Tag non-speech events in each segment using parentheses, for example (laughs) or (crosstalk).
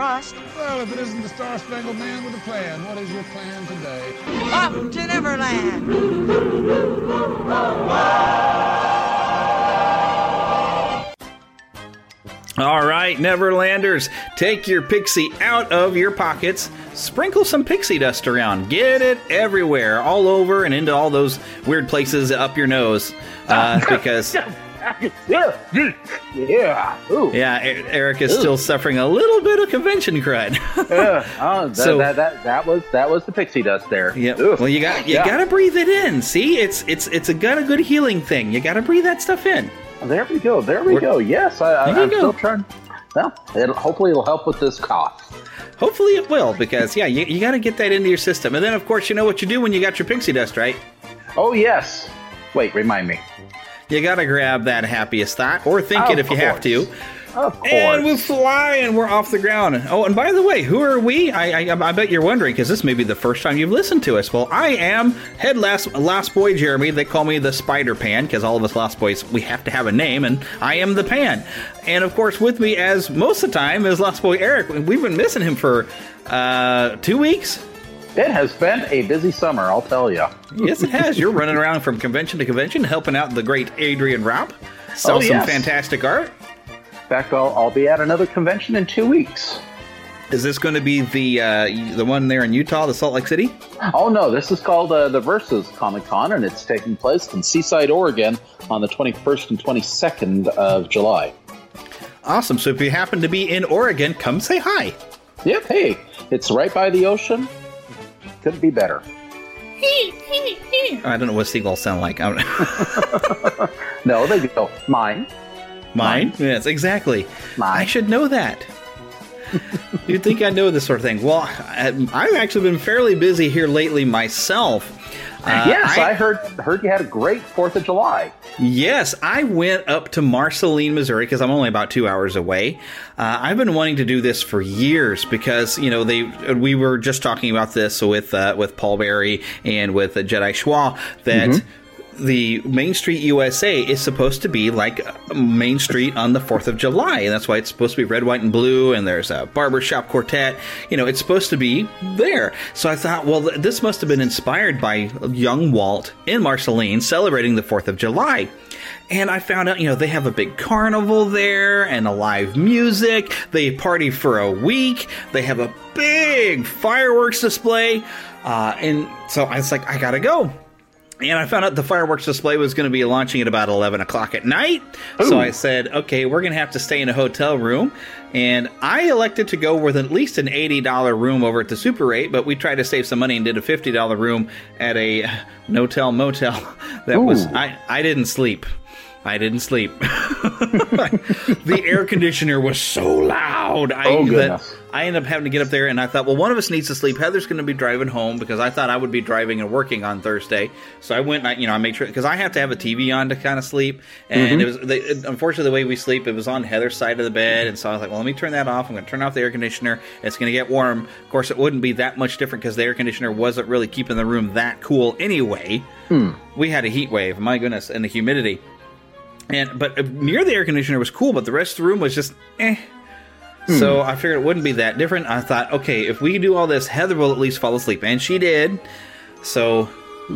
and trust. Well, if it isn't the Star Spangled Man with a plan, what is your plan today? Up to Neverland! All right, Neverlanders, take your pixie out of your pockets, sprinkle some pixie dust around, get it everywhere, all over and into all those weird places up your nose, uh, (laughs) because. Yeah, yeah. Ooh. Yeah, Eric is still suffering a little bit of convention crud. yeah, oh, (laughs) that, So- that, that, that was that was the pixie dust there. Yep. Oof. Well, you got you Yeah. got to breathe it in. See, it's it's it's a got a good healing thing. You got to breathe that stuff in. Oh, there we go. There we We're- go. Yes, I, I, I'm go. still trying. Well, it'll, hopefully it'll help with this cough. Hopefully it will, because yeah, you, you got to get that into your system. And then, of course, you know what you do when you got your pixie dust, right? Oh yes. Wait, remind me. You got to grab that happiest thought, or think Of it if you have to. Of course. And we fly, and we're off the ground. Oh, and by the way, who are we? I, I, I bet you're wondering because this may be the first time you've listened to us. Well, I am head last last boy Jeremy. They call me the Spider Pan because all of us Lost Boys we have to have a name, and I am the Pan. And of course, with me as most of the time is Lost Boy Eric. We've been missing him for uh, two weeks. It has been a busy summer, I'll tell you. Yes, it has. You're running around from convention to convention, helping out the great Adrian Rapp, sell Oh, some yes. fantastic art. In fact, I'll, I'll be at another convention in two weeks. Is this going to be the uh, the one there in Utah, the Salt Lake City? Oh no, this is called uh, the Versus Comic Con, and it's taking place in Seaside, Oregon, on the 21st and 22nd of July. Awesome. So if you happen to be in Oregon, come say hi. Yep. Hey, it's right by the ocean. Couldn't be better. (laughs) I don't know what seagulls sound like. I don't (laughs) No, they go mine. Mine? Yes, exactly. Mine. I should know that. You'd think I know this sort of thing. Well, I've actually been fairly busy here lately myself. Uh, yes, I, heard heard you had a great Fourth of July. Yes, I went up to Marceline, Missouri, because I'm only about two hours away. Uh, I've been wanting to do this for years because you know they we were just talking about this with uh, with Paul Berry and with uh, Jedi Schwa that. The Main Street USA is supposed to be like Main Street on the 4th of July, and that's why it's supposed to be red, white, and blue, and there's a barbershop quartet. You know, it's supposed to be there. So I thought, well, this must have been inspired by young Walt in Marceline celebrating the 4th of July. And I found out, you know, they have a big carnival there and a live music. They party for a week. They have a big fireworks display. Uh, and so I was like, I gotta go. And I found out the fireworks display was going to be launching at about 11 o'clock at night. Ooh. So I said, okay, we're going to have to stay in a hotel room. And I elected to go with at least an $80 room over at the Super 8, but we tried to save some money and did a $50 room at a (laughs) no-tell motel. (laughs) That Ooh. was, I, I didn't sleep. I didn't sleep. (laughs) the air conditioner was so loud. I, oh, goodness. I ended up having to get up there, and I thought, well, one of us needs to sleep. Heather's going to be driving home because I thought I would be driving and working on Thursday. So I went, and I, you know, I made sure because I have to have a TV on to kind of sleep. And mm-hmm. it was the, unfortunately the way we sleep, it was on Heather's side of the bed, and so I was like, well, let me turn that off. I'm going to turn off the air conditioner. It's going to get warm. Of course, it wouldn't be that much different because the air conditioner wasn't really keeping the room that cool anyway. Hmm. We had a heat wave, my goodness, and the humidity. And but uh, near the air conditioner was cool, but the rest of the room was just eh. Hmm. So I figured it wouldn't be that different. I thought, okay, if we do all this, Heather will at least fall asleep, and she did. So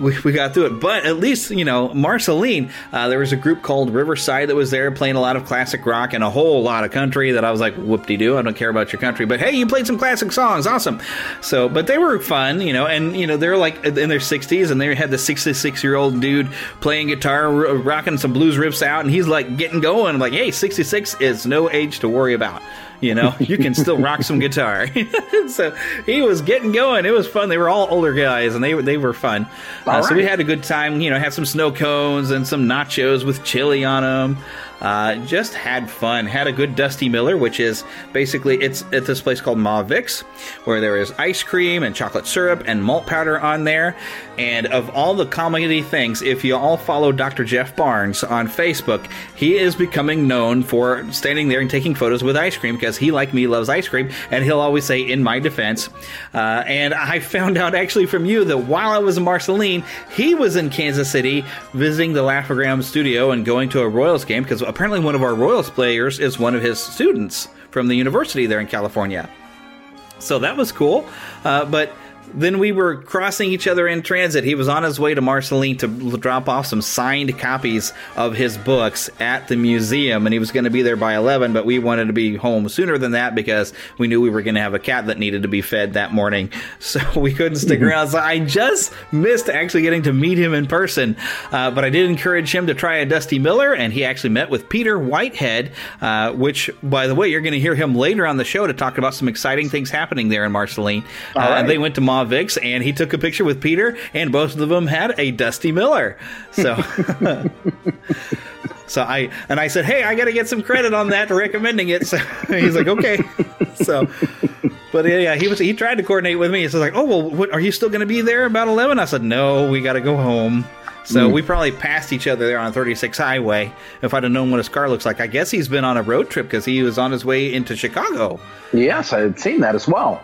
we, we got through it. But at least, you know, Marceline, uh, there was a group called Riverside that was there playing a lot of classic rock and a whole lot of country that I was like, whoop de doo, I don't care about your country. But hey, you played some classic songs. Awesome. So, but they were fun, you know, and, you know, they're like in their 60s and they had the 66 year old dude playing guitar, rocking some blues riffs out, and he's like getting going. I'm like, hey, 66 is no age to worry about. You know, (laughs) you can still rock some guitar. (laughs) so he was getting going. It was fun. They were all older guys, and they were they were fun. Uh, right. So we had a good time. You know, had some snow cones and some nachos with chili on them. Uh, just had fun. Had a good Dusty Miller, which is basically it's at this place called Ma where there is ice cream and chocolate syrup and malt powder on there. And of all the comedy things, if you all follow Dr. Jeff Barnes on Facebook, he is becoming known for standing there and taking photos with ice cream because he, like me, loves ice cream. And he'll always say, "In my defense," uh, and I (laughs) found out actually from you that while I was in Marceline, he was in Kansas City visiting the Laugh-O-Gram studio and going to a Royals game because apparently one of our Royals players is one of his students from the university there in California. So that was cool. Uh, but then we were crossing each other in transit. He was on his way to Marceline to drop off some signed copies of his books at the museum, and he was going to be there by 11, but we wanted to be home sooner than that because we knew we were going to have a cat that needed to be fed that morning. (laughs) So we couldn't stick around. So I just missed actually getting to meet him in person, uh, but I did encourage him to try a Dusty Miller, and he actually met with Peter Whitehead, uh, which, by the way, you're going to hear him later on the show to talk about some exciting things happening there in Marceline. Uh, right. And they went to Ma Vic's, and he took a picture with Peter, and both of them had a Dusty Miller. So. (laughs) So I and I said, "Hey, I got to get some credit on that for recommending it." So (laughs) he's like, "Okay." (laughs) So, but yeah, he was he tried to coordinate with me. So like, "Oh well, what, are you still going to be there about 11?" I said, "No, we got to go home." So mm. we probably passed each other there on 36 Highway. If I'd have known what his car looks like, I guess he's been on a road trip because he was on his way into Chicago. Yes, I had seen that as well.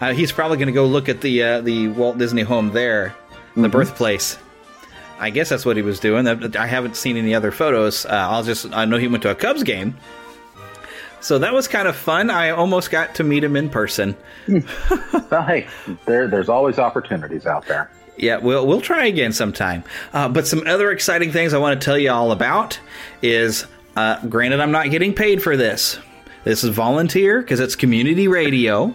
Uh, he's probably going to go look at the uh, the Walt Disney home there, the mm-hmm. birthplace. I guess that's what he was doing. I haven't seen any other photos. Uh, I'll just I know he went to a Cubs game. So that was kind of fun. I almost got to meet him in person. (laughs) well, hey, there, there's always opportunities out there. Yeah, we'll we'll try again sometime. Uh, but some other exciting things I want to tell you all about is, uh, granted, I'm not getting paid for this. This is volunteer because it's community radio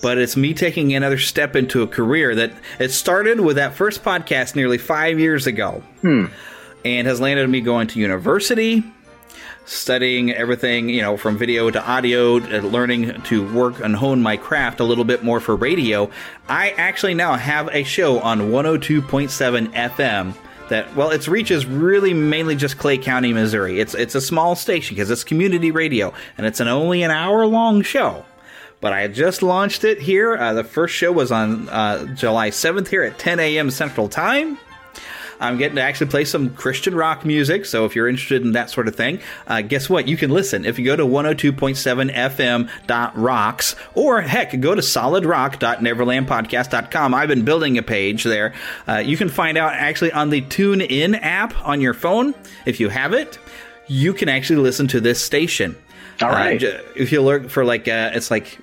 but it's me taking another step into a career that it started with that first podcast nearly five years ago. Hmm. and has landed me going to university studying everything you know from video to audio learning to work and hone my craft a little bit more for radio. I actually now have a show on 102.7 fm that well its reach is really mainly just clay county missouri. It's it's a small station because it's community radio and it's an only an hour long show but I just launched it here. Uh, the first show was on uh, July 7th here at 10 a.m. Central Time. I'm getting to actually play some Christian rock music. So if you're interested in that sort of thing, uh, guess what? You can listen. If you go to 102.7 FM.rocks or heck, go to solidrock.neverlandpodcast.com. I've been building a page there. Uh, you can find out actually on the Tune In app on your phone. If you have it, you can actually listen to this station. All right. Uh, if you look for like, uh, it's like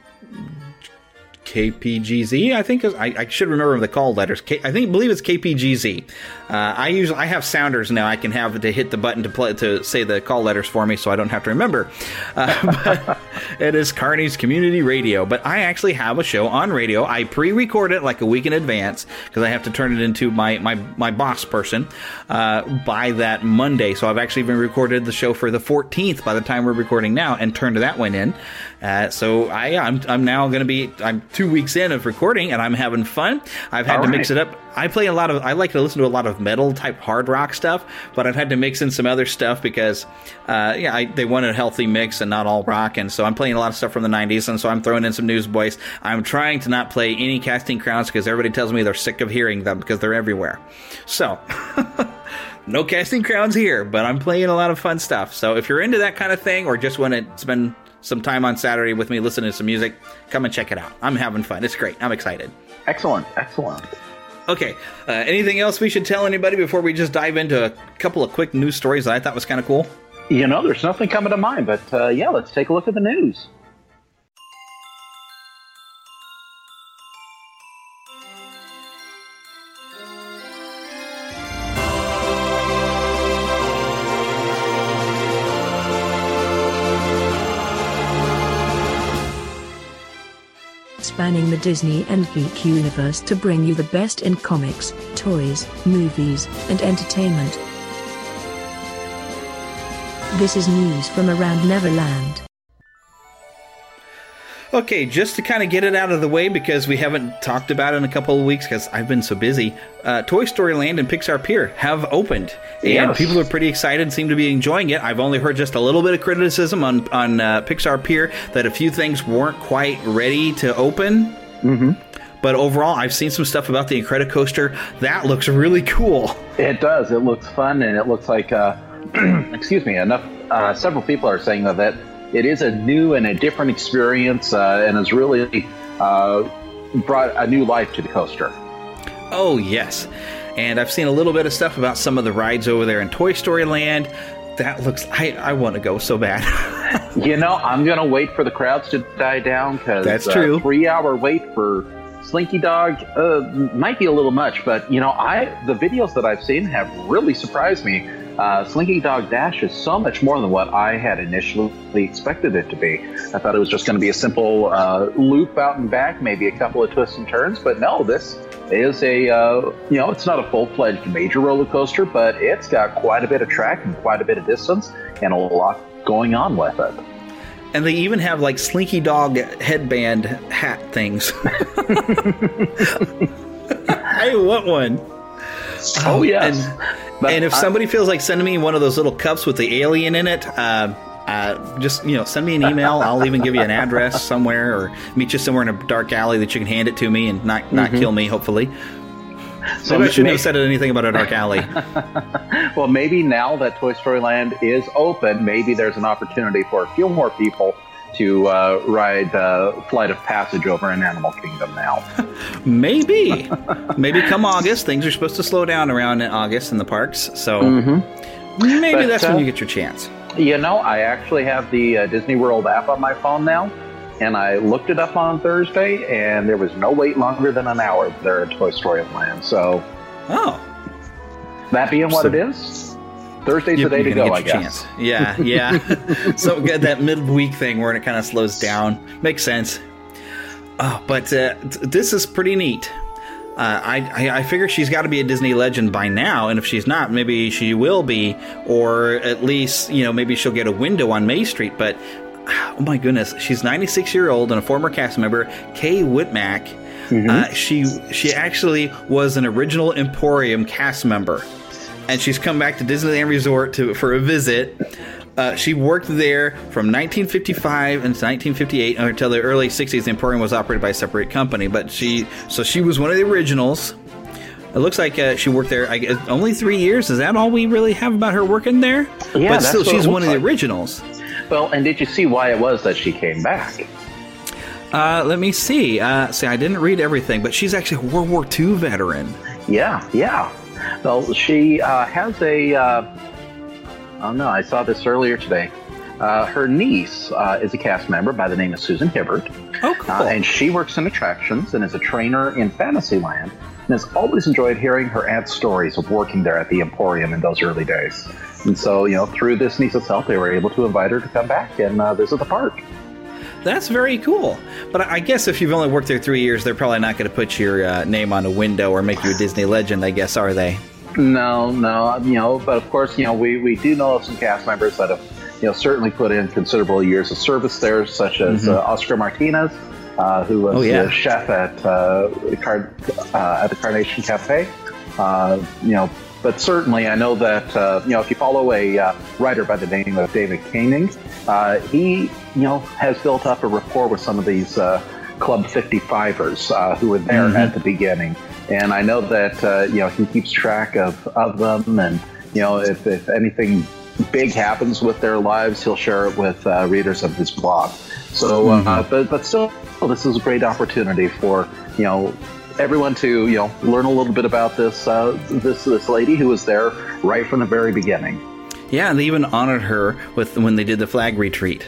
KPGZ. I think I, I, should remember the call letters. K, I think believe it's KPGZ. Uh, I usually I have sounders now. I can have to hit the button to play to say the call letters for me, so I don't have to remember. Uh, (laughs) it is Kearney's Community Radio. But I actually have a show on radio. I pre-record it like a week in advance because I have to turn it into my my my boss person uh, by that Monday. So I've actually been recorded the show for the 14th by the time we're recording now, and turned that one in. Uh, so I, I'm, I'm now going to be I'm two weeks in of recording and I'm having fun. I've had All to right. mix it up. I play a lot of I like to listen to a lot of metal type hard rock stuff, but I've had to mix in some other stuff because uh, yeah I, they wanted a healthy mix and not all rock, and so I'm playing a lot of stuff from the '90s, and so I'm throwing in some Newsboys. I'm trying to not play any Casting Crowns because everybody tells me they're sick of hearing them because they're everywhere. So. (laughs) no casting crowns here, but I'm playing a lot of fun stuff. So if you're into that kind of thing or just want to spend some time on Saturday with me listening to some music, come and check it out. I'm having fun. It's great. I'm excited. Excellent. Excellent. Okay. Uh, anything else we should tell anybody before we just dive into a couple of quick news stories that I thought was kind of cool? You know, there's nothing coming to mind, but uh, yeah, let's take a look at the news. Spanning the Disney and geek universe to bring you the best in comics, toys, movies, and entertainment. This is news from around Neverland. Okay, just to kind of get it out of the way because we haven't talked about it in a couple of weeks because I've been so busy. Uh, Toy Story Land and Pixar Pier have opened, and yes. people are pretty excited. And seem to be enjoying it. I've only heard just a little bit of criticism on on uh, Pixar Pier that a few things weren't quite ready to open. Mm-hmm. But overall, I've seen some stuff about the Incredicoaster that looks really cool. It does. It looks fun, and it looks like, uh, (clears throat) excuse me, enough. Uh, several people are saying that it is a new and a different experience, uh, and has really uh, brought a new life to the coaster. Oh yes, and I've seen a little bit of stuff about some of the rides over there in Toy Story Land. That looks, I, I want to go so bad. (laughs) you know, I'm gonna wait for the crowds to die down because that's uh, true. Three hour wait for Slinky Dog uh, might be a little much, but you know, I the videos that I've seen have really surprised me uh, Slinky Dog Dash is so much more than what I had initially expected it to be. I thought it was just going to be a simple uh, loop out and back, maybe a couple of twists and turns, but no, this is a, uh, you know, it's not a full fledged major roller coaster, but it's got quite a bit of track and quite a bit of distance and a lot going on with it. And they even have like Slinky Dog headband hat things. (laughs) (laughs) I want one. Oh, yes. And, but and if I, somebody feels like sending me one of those little cups with the alien in it, uh, uh, just you know, send me an email. I'll even give you an address (laughs) somewhere, or meet you somewhere in a dark alley that you can hand it to me and not not mm-hmm. kill me. Hopefully. So maybe I shouldn't have said anything about a dark alley. (laughs) well, maybe now that Toy Story Land is open, maybe there's an opportunity for a few more people to uh, ride uh, Flight of Passage over in Animal Kingdom now. (laughs) Maybe. Maybe come August. Things are supposed to slow down around in August in the parks. So mm-hmm. maybe but, that's uh, when you get your chance. You know, I actually have the uh, Disney World app on my phone now. And I looked it up on Thursday, and there was no wait longer than an hour there at Toy Story Land. So, oh, that being what so, it is, Thursday's you, the day to go, I guess. Chance. Yeah, (laughs) yeah. so get that midweek thing where it kind of slows down. Makes sense. Oh, but uh, this is pretty neat. Uh, I, I figure she's got to be a Disney legend by now, and if she's not, maybe she will be, or at least you know maybe she'll get a window on Main Street. But oh my goodness, she's 96 year old and a former cast member, Kay Whitmack. Mm-hmm. Uh, she she actually was an original Emporium cast member and she's come back to Disneyland Resort to for a visit. Uh, she worked there from 1955 until 1958 until the early 60s. The Emporium was operated by a separate company, but she so she was one of the originals. It looks like uh, she worked there I guess, only three years. Is that all we really have about her working there? Yeah, but still, she's one of the originals. Well, and did you see why it was that she came back? Uh, let me see. Uh, see, I didn't read everything, but she's actually a World War II veteran. Yeah, yeah. Well, she uh, has a. Uh, oh no, I saw this earlier today. Uh, her niece uh, is a cast member by the name of Susan Hibbert. Oh, cool. Uh, and she works in attractions and is a trainer in Fantasyland and has always enjoyed hearing her aunt's stories of working there at the Emporium in those early days. And so, you know, through this niece's help, they were able to invite her to come back and uh, visit the park. That's very cool. But I guess if you've only worked there three years, they're probably not going to put your uh, name on a window or make you a Disney legend, I guess, are they? No, no, you know, but of course, you know, we, we do know of some cast members that have, you know, certainly put in considerable years of service there, such as mm-hmm. uh, Oscar Martinez, uh, who was oh, yeah. the chef at uh, Car- uh, at the Carnation Cafe. Uh, you know, but certainly I know that uh, you know if you follow a writer by the name of David Koenig, he you know has built up a rapport with some of these Club 55ers who were there mm-hmm. at the beginning. And I know that uh, you know he keeps track of, of them, and you know if, if anything big happens with their lives, he'll share it with uh, readers of his blog. So, uh, mm-hmm. but but still, this is a great opportunity for you know everyone to you know learn a little bit about this uh, this this lady who was there right from the very beginning. Yeah, they even honored her with when they did the flag retreat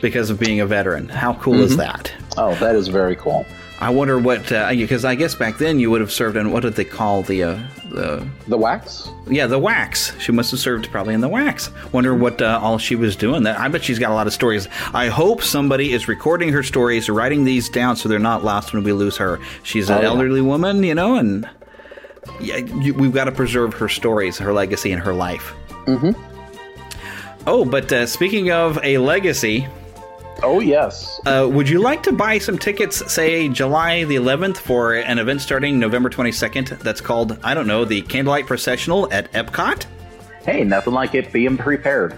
because of being a veteran. How cool mm-hmm. is that? Oh, that is very cool. I wonder what because uh, I guess back then you would have served in what did they call the uh, the the WACs? Yeah, the WACs. She must have served probably in the WACs. Wonder what uh, all she was doing. That I bet she's got a lot of stories. I hope somebody is recording her stories, writing these down so they're not lost when we lose her. She's an oh, elderly woman, you know, and yeah, you, we've got to preserve her stories, her legacy, and her life. Mm-hmm. Oh, but uh, speaking of a legacy. Oh, yes. Uh, would you like to buy some tickets, say July the 11th, for an event starting November 22nd that's called, I don't know, the Candlelight Processional at Epcot? Hey, nothing like it being prepared.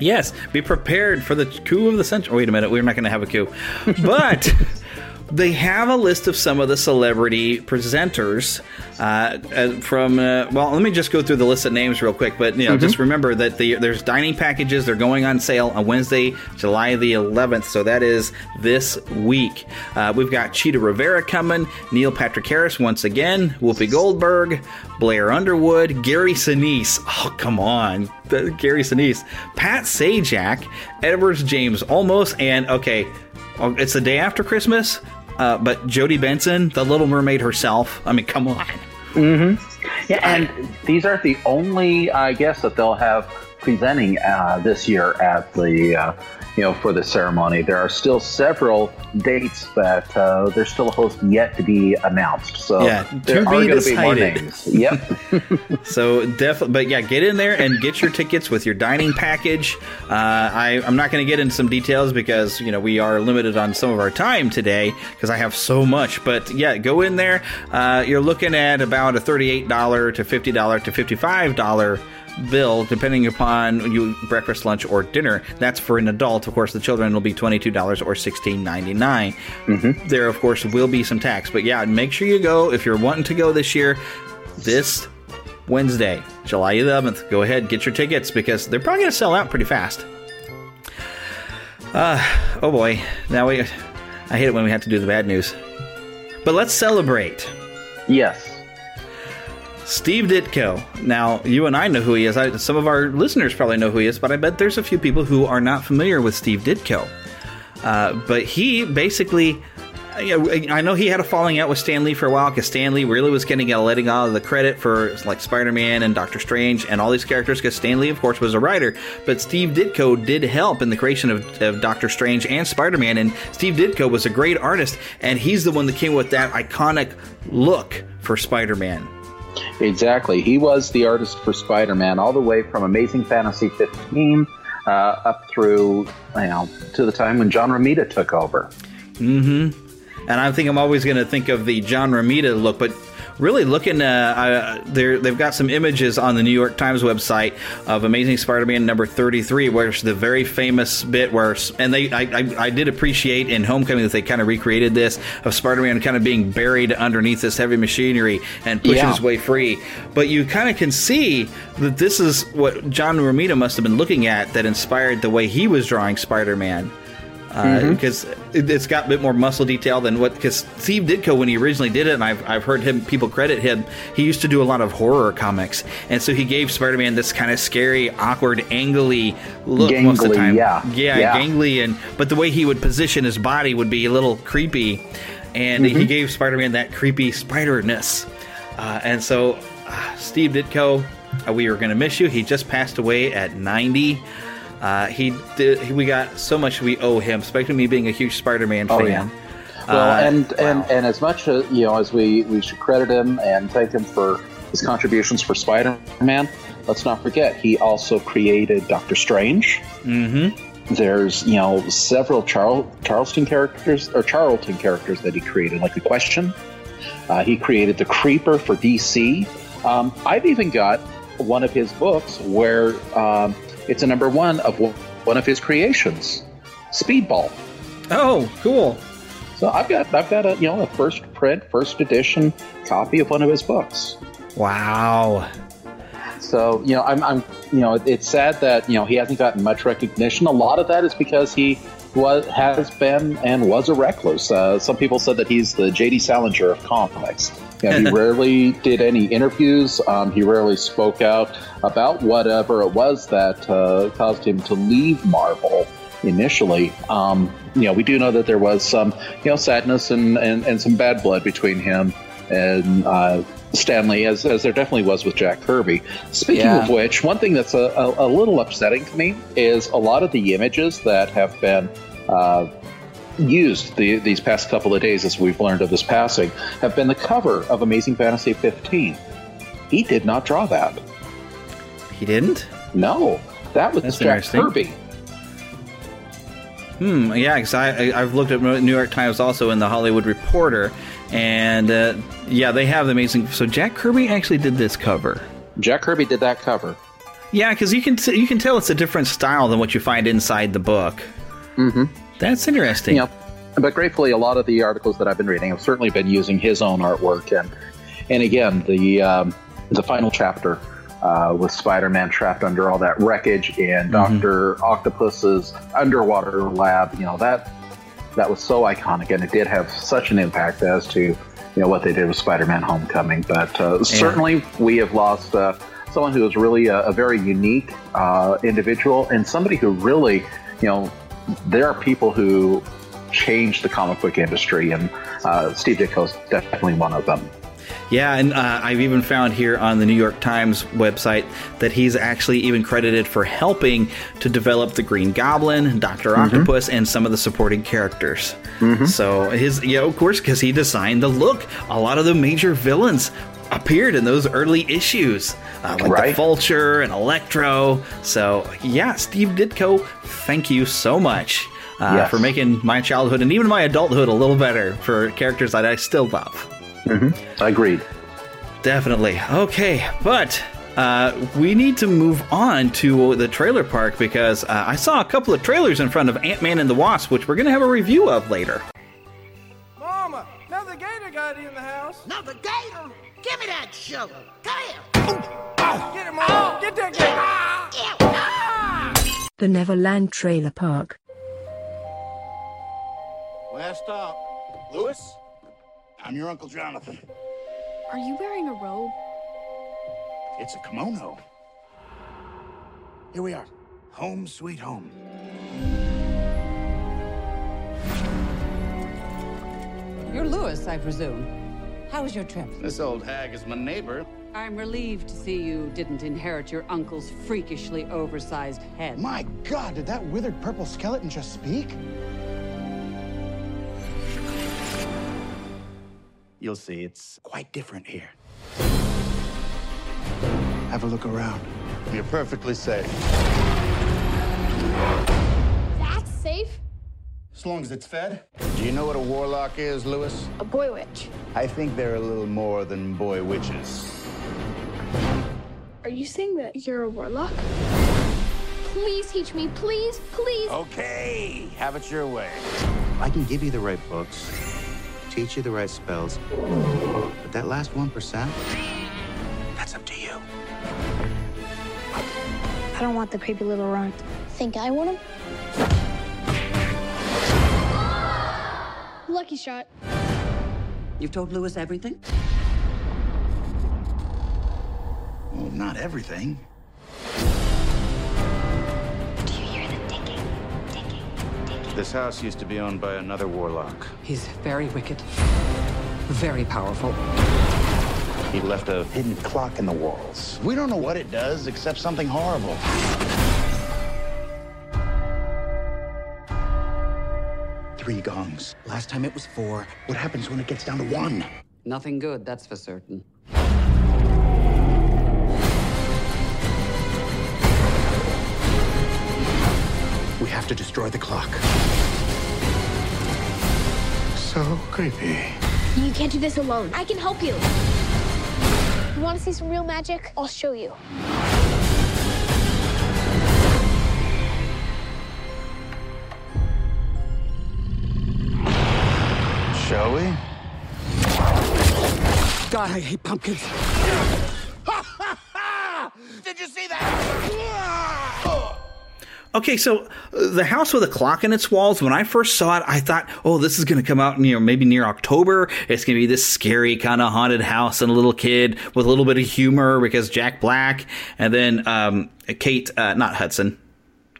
Yes, be prepared for the coup of the century. Wait a minute, we're not going to have a coup. But (laughs) they have a list of some of the celebrity presenters uh, uh, from. Uh, well, let me just go through the list of names real quick. But you know, mm-hmm. just remember that the, there's dining packages. They're going on sale on Wednesday, July the 11th. So that is this week. Uh, we've got Chita Rivera coming, Neil Patrick Harris once again, Whoopi Goldberg, Blair Underwood, Gary Sinise. Oh, come on, Gary Sinise, Pat Sajak, Edward James Olmos, and okay. Oh, it's the day after Christmas. Uh, but Jodi Benson, the Little Mermaid herself. I mean, come on. Mm-hmm. Yeah, and these aren't the only, I guess, that they'll have presenting uh, this year at the uh, you know, for the ceremony. There are still several dates that uh, there's still a host yet to be announced. So yeah, there are going to be more names. Yep. (laughs) (laughs) so definitely, but yeah, get in there and get your tickets with your dining package. Uh, I, I'm not going to get into some details because you know we are limited on some of our time today because I have so much. But yeah, go in there. Uh, you're looking at about a $38 to $50 to $55 bill, depending upon you breakfast, lunch, or dinner. That's for an adult. Of course, the children will be twenty two dollars or sixteen ninety nine. Mm-hmm. There, of course, will be some tax, but yeah, make sure you go if you're wanting to go this year. This Wednesday, July 11th. Go ahead, get your tickets because they're probably going to sell out pretty fast. Uh, oh boy. Now we. I hate it when we have to do the bad news. But let's celebrate. Yes. Steve Ditko. Now, you and I know who he is. I, some of our listeners probably know who he is, but I bet there's a few people who are not familiar with Steve Ditko. Uh, but he basically. I know he had a falling out with Stan Lee for a while because Stan Lee really was getting a letting all of the credit for like Spider Man and Doctor Strange and all these characters because Stan Lee, of course, was a writer. But Steve Ditko did help in the creation of, of Doctor Strange and Spider Man. And Steve Ditko was a great artist, and he's the one that came with that iconic look for Spider Man. Exactly. He was the artist for Spider Man all the way from Amazing Fantasy 15 uh, up through, you know, to the time when John Romita took over. Mm hmm. And I think I'm always going to think of the John Romita look, but really looking. Uh, uh, they've got some images on the New York Times website of Amazing Spider-Man number 33, where it's the very famous bit where, and they, I, I, I did appreciate in Homecoming that they kind of recreated this of Spider-Man kind of being buried underneath this heavy machinery and pushing yeah. his way free. But you kind of can see that this is what John Romita must have been looking at that inspired the way he was drawing Spider-Man Because it, it's got a bit more muscle detail than what. Because Steve Ditko, when he originally did it, and I've, I've heard him people credit him, he used to do a lot of horror comics, and so he gave Spider-Man this kind of scary, awkward, angly look most of the time. yeah. yeah, Yeah. gangly, and but the way he would position his body would be a little creepy, and he Mhm. gave Spider-Man that creepy spider-ness. Uh, and so, uh, Steve Ditko, uh, we are going to miss you. He just passed away at 90. Uh, he did. He, we got so much we owe him, especially me being a huge Spider-Man Oh, fan. yeah. Well, Uh, and, and and as much as you know, as we we should credit him and thank him for his contributions for Spider-Man, let's not forget he also created Doctor Strange. Mm-hmm. There's you know several Charl- Charleston characters or Charlton characters that he created, like the Question. Uh, he created the Creeper for DC. Um, I've even got one of his books where um, it's a number one of one of his creations, Speedball. Oh, cool! So I've got I've got a you know a first print, first edition copy of one of his books. Wow. So you know I'm, I'm you know it's sad that you know he hasn't gotten much recognition. A lot of that is because he was has been and was a recluse. Uh, some people said that he's the J.D. Salinger of comics. Know, he (laughs) rarely did any interviews. Um, he rarely spoke out about whatever it was that uh, caused him to leave Marvel initially. Um, you know, we do know that there was some, you know, sadness and, and, and some bad blood between him and uh, Stan Lee, as, as there definitely was with Jack Kirby. Speaking Yeah. of which, one thing that's a, a, a little upsetting to me is a lot of the images that have been uh, used the, these past couple of days, as we've learned of this passing, have been the cover of Amazing Fantasy 15. He did not draw that. He didn't. No, that was That's Jack. Kirby. Hmm. Yeah, because I, I I've looked at New York Times also in the Hollywood Reporter, and uh, yeah, they have the amazing. So Jack Kirby actually did this cover. Jack Kirby did that cover. Yeah, because you can t- you can tell it's a different style than what you find inside the book. Mm-hmm. That's interesting. You know, but gratefully, a lot of the articles that I've been reading have certainly been using his own artwork, and and again, the um, the final chapter uh, with Spider-Man trapped under all that wreckage and Doctor Octopus's underwater lab. You know that that was so iconic, and it did have such an impact as to you know what they did with Spider-Man: Homecoming. But uh, certainly, we have lost. Uh, Someone who is really a, a very unique uh, individual and somebody who really, you know, there are people who changed the comic book industry, and uh, Steve is definitely one of them. Yeah, and uh, I've even found here on the New York Times website that he's actually even credited for helping to develop the Green Goblin, Doctor Mhm. Octopus, and some of the supporting characters. Mhm. So his, yeah, of course, because he designed the look. A lot of the major villains appeared in those early issues, uh, like the Vulture and Electro. So yeah, Steve Ditko, thank you so much. Uh, Yes. For making my childhood and even my adulthood a little better for characters that I still love. Mm-hmm. I agreed. Definitely. Okay, but uh, we need to move on to the trailer park because uh, I saw a couple of trailers in front of Ant Man and the Wasp, which we're going to have a review of later. Mama, another gator got in the house. Another gator? Give me that shovel. Come here. Get him, Mom. Get that gator. The Neverland Trailer Park. Last stop. Lewis? I'm your Uncle Jonathan. Are you wearing a robe? It's a kimono. Here we are. Home sweet home. You're Lewis, I presume. How was your trip? This old hag is my neighbor. I'm relieved to see you didn't inherit your uncle's freakishly oversized head. My God, did that withered purple skeleton just speak? You'll see, it's quite different here. Have a look around. You're perfectly safe. That's safe. As long as it's fed. Do you know what a warlock is, Lewis? A boy witch. I think they're a little more than boy witches. Are you saying that you're a warlock? Please teach me, please, please. Okay, have it your way. I can give you the right books, teach you the right spells, but that last 1%, that's up to you. I don't want the creepy little runt. Think I want him? Lucky shot. You've told Lewis everything? Well, not everything. Do you hear the digging? This house used to be owned by another warlock. He's very wicked, very powerful. He left a hidden clock in the walls. We don't know what it does, except something horrible. Three gongs. Last time it was four. What happens when it gets down to one? Nothing good, that's for certain. We have to destroy the clock. So creepy. You can't do this alone. I can help you. You want to see some real magic? I'll show you. We? God, I hate pumpkins. (laughs) Did you see that? Okay, so uh, the house with a clock in its walls. When I first saw it, I thought, "Oh, this is going to come out near maybe near October. It's going to be this scary kind of haunted house and a little kid with a little bit of humor because Jack Black and then um, Kate, uh, not Hudson,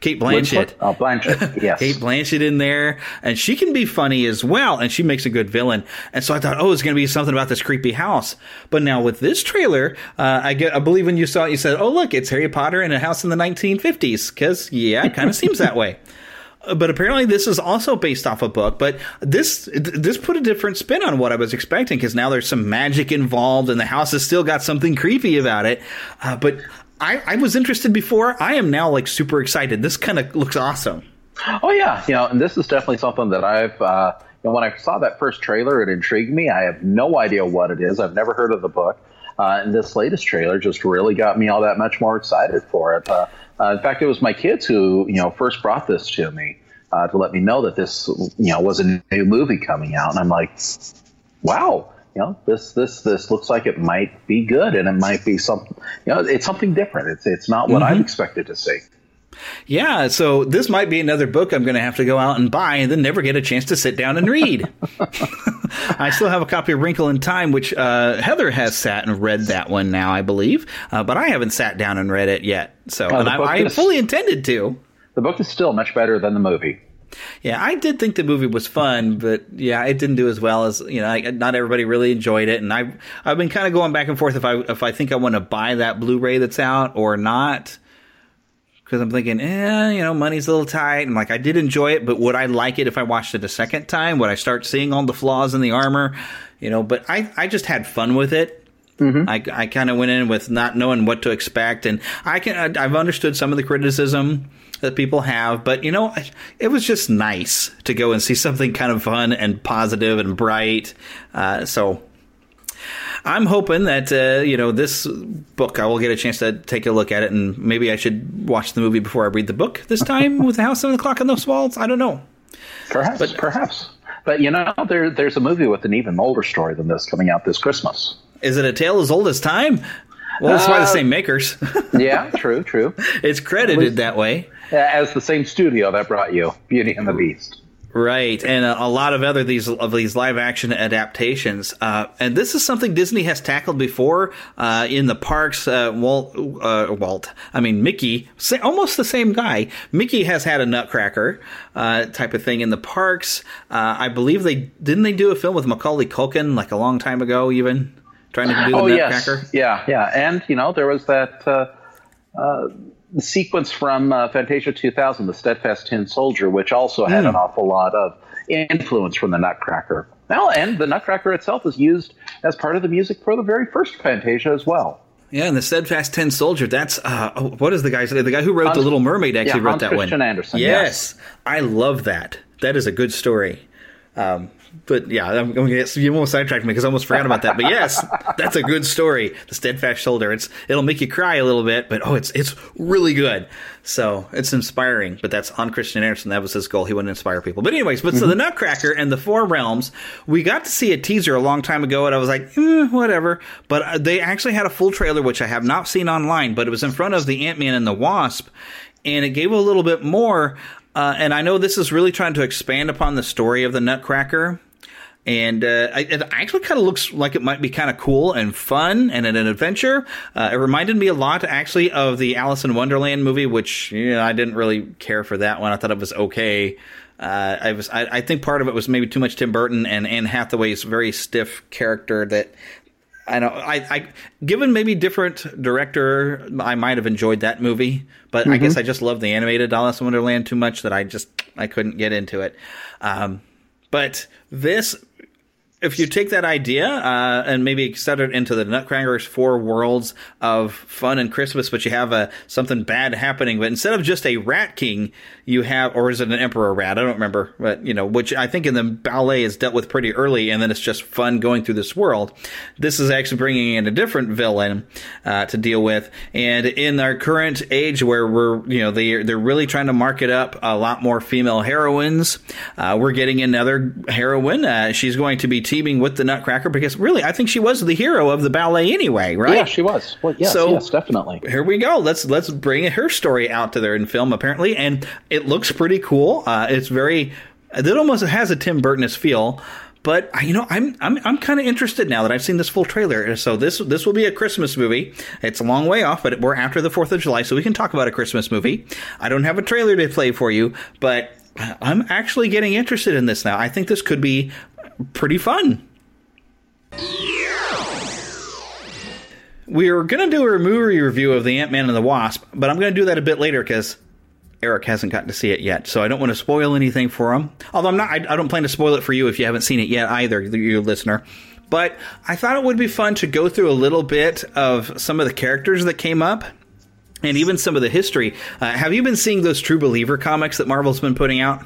Cate Blanchett. Oh, Blanchett, (laughs) yes. Cate Blanchett in there, and she can be funny as well, and she makes a good villain. And so I thought, oh, it's going to be something about this creepy house. But now with this trailer, uh, I get, I believe when you saw it, you said, oh, look, it's Harry Potter in a house in the 1950s, because yeah, it kind of seems that way. (laughs) But apparently, this is also based off a book. But this this put a different spin on what I was expecting because now there's some magic involved, and the house has still got something creepy about it. Uh, but I, I was interested before. I am now like super excited. This kind of looks awesome. Oh yeah, you know, and this is definitely something that I've. Uh, you know, when I saw that first trailer, it intrigued me. I have no idea what it is. I've never heard of the book, uh, and this latest trailer just really got me all that much more excited for it. Uh, uh, in fact, it was my kids who you know first brought this to me uh, to let me know that this you know was a new movie coming out, and I'm like, wow. You know, this this this looks like it might be good, and it might be something. You know, it's something different. It's it's not what I've expected to see. Yeah, so this might be another book I'm going to have to go out and buy and then never get a chance to sit down and read. (laughs) (laughs) I still have a copy of Wrinkle in Time, which uh, Heather has sat and read that one now, I believe, uh, but I haven't sat down and read it yet. So, Oh, and I, I fully intended to. The book is still much better than the movie. Yeah, I did think the movie was fun, but yeah, it didn't do as well as you know. I, not everybody really enjoyed it, and I've I've been kind of going back and forth if I if I think I want to buy that Blu-ray that's out or not. Because I'm thinking, eh, you know, money's a little tight. And like, I did enjoy it, but would I like it if I watched it a second time? Would I start seeing all the flaws in the armor? You know, but I, I just had fun with it. I, I kind of went in with not knowing what to expect, and I can I've understood some of the criticism that people have, but you know, it was just nice to go and see something kind of fun and positive and bright. Uh, so I'm hoping that uh, you know this book I will get a chance to take a look at it, and maybe I should watch the movie before I read the book this time (laughs) with the House of the Clock on those Walls. I don't know. Perhaps, But- perhaps. But you know, there, there's a movie with an even older story than this coming out this Christmas. Is it a tale as old as time? Well, it's by the Uh, same makers. (laughs) yeah, true, true. it's credited that way. As the same studio that brought you Beauty and the Beast. Right, and a, a lot of other these of these live action adaptations, uh, and this is something Disney has tackled before uh, in the parks. Uh, Walt, uh, Walt, I mean Mickey, almost the same guy. Mickey has had a Nutcracker uh, type of thing in the parks. Uh, I believe they didn't they do a film with Macaulay Culkin like a long time ago, even trying to do the oh Nutcracker. yes, yeah, yeah. And you know, there was that uh, sequence from uh, Fantasia 2000, the Steadfast Tin Soldier, which also had Hmm. an awful lot of influence from the Nutcracker. Well, and the Nutcracker itself is used as part of the music for the very first Fantasia as well. Yeah, and the Steadfast Tin Soldier. That's uh, what is the guy's name? The guy who wrote Hans- The Little Mermaid actually yeah, wrote Hans that Christian one. Andersen, Yes, I love that. That is a good story. Um, but yeah, I'm going to get you almost sidetracked me because I almost forgot about that. But yes, that's a good story. The Steadfast Soldier. It's it'll make you cry a little bit, but oh, it's it's really good. So it's inspiring. But that's on Christian Andersen. That was his goal. He wanted to inspire people. But anyways, but so the Nutcracker and the Four Realms. We got to see a teaser a long time ago, and I was like, eh, whatever. But uh, they actually had a full trailer, which I have not seen online. But it was in front of the Ant Man and the Wasp, and it gave a little bit more. Uh, and I know this is really trying to expand upon the story of the Nutcracker. And uh, it actually kind of looks like it might be kind of cool and fun and an adventure. Uh, it reminded me a lot, actually, of the Alice in Wonderland movie, which you know, I didn't really care for that one. I thought it was okay. Uh, I was, I, I, think part of it was maybe too much Tim Burton and Anne Hathaway's very stiff character that I know. I, I, given maybe different director, I might have enjoyed that movie, but mm-hmm. I guess I just love the animated Alice in Wonderland too much that I just I couldn't get into it. Um, but this if you take that idea uh, and maybe set it into the Nutcracker's four worlds of fun and Christmas, but you have a something bad happening, but instead of just a rat king, you have, or is it an emperor rat? I don't remember, but you know, which I think in the ballet is dealt with pretty early, and then it's just fun going through this world. This is actually bringing in a different villain uh, to deal with, and in our current age where we're, you know, they they're really trying to market up a lot more female heroines. Uh, we're getting another heroine. Uh, she's going to be teaming with the Nutcracker because really, I think she was the hero of the ballet anyway, right? Yeah, she was. Well, yes, so, yes, definitely. Here we go. Let's let's bring her story out to there in film apparently, and it looks pretty cool. Uh, it's very. It almost has a Tim Burtonist feel. But you know, I'm I'm I'm kind of interested now that I've seen this full trailer. So this this will be a Christmas movie. It's a long way off, but we're after the Fourth of July, so we can talk about a Christmas movie. I don't have a trailer to play for you, but I'm actually getting interested in this now. I think this could be pretty fun. We are going to do a movie review of the Ant Man and the Wasp, but I'm going to do that a bit later because Eric hasn't gotten to see it yet, so I don't want to spoil anything for him. Although I'm not, I, I don't plan to spoil it for you if you haven't seen it yet either, you listener. But I thought it would be fun to go through a little bit of some of the characters that came up and even some of the history. Uh, have you been seeing those True Believer comics that Marvel's been putting out?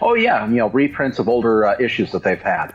Oh yeah, you know reprints of older uh, issues that they've had.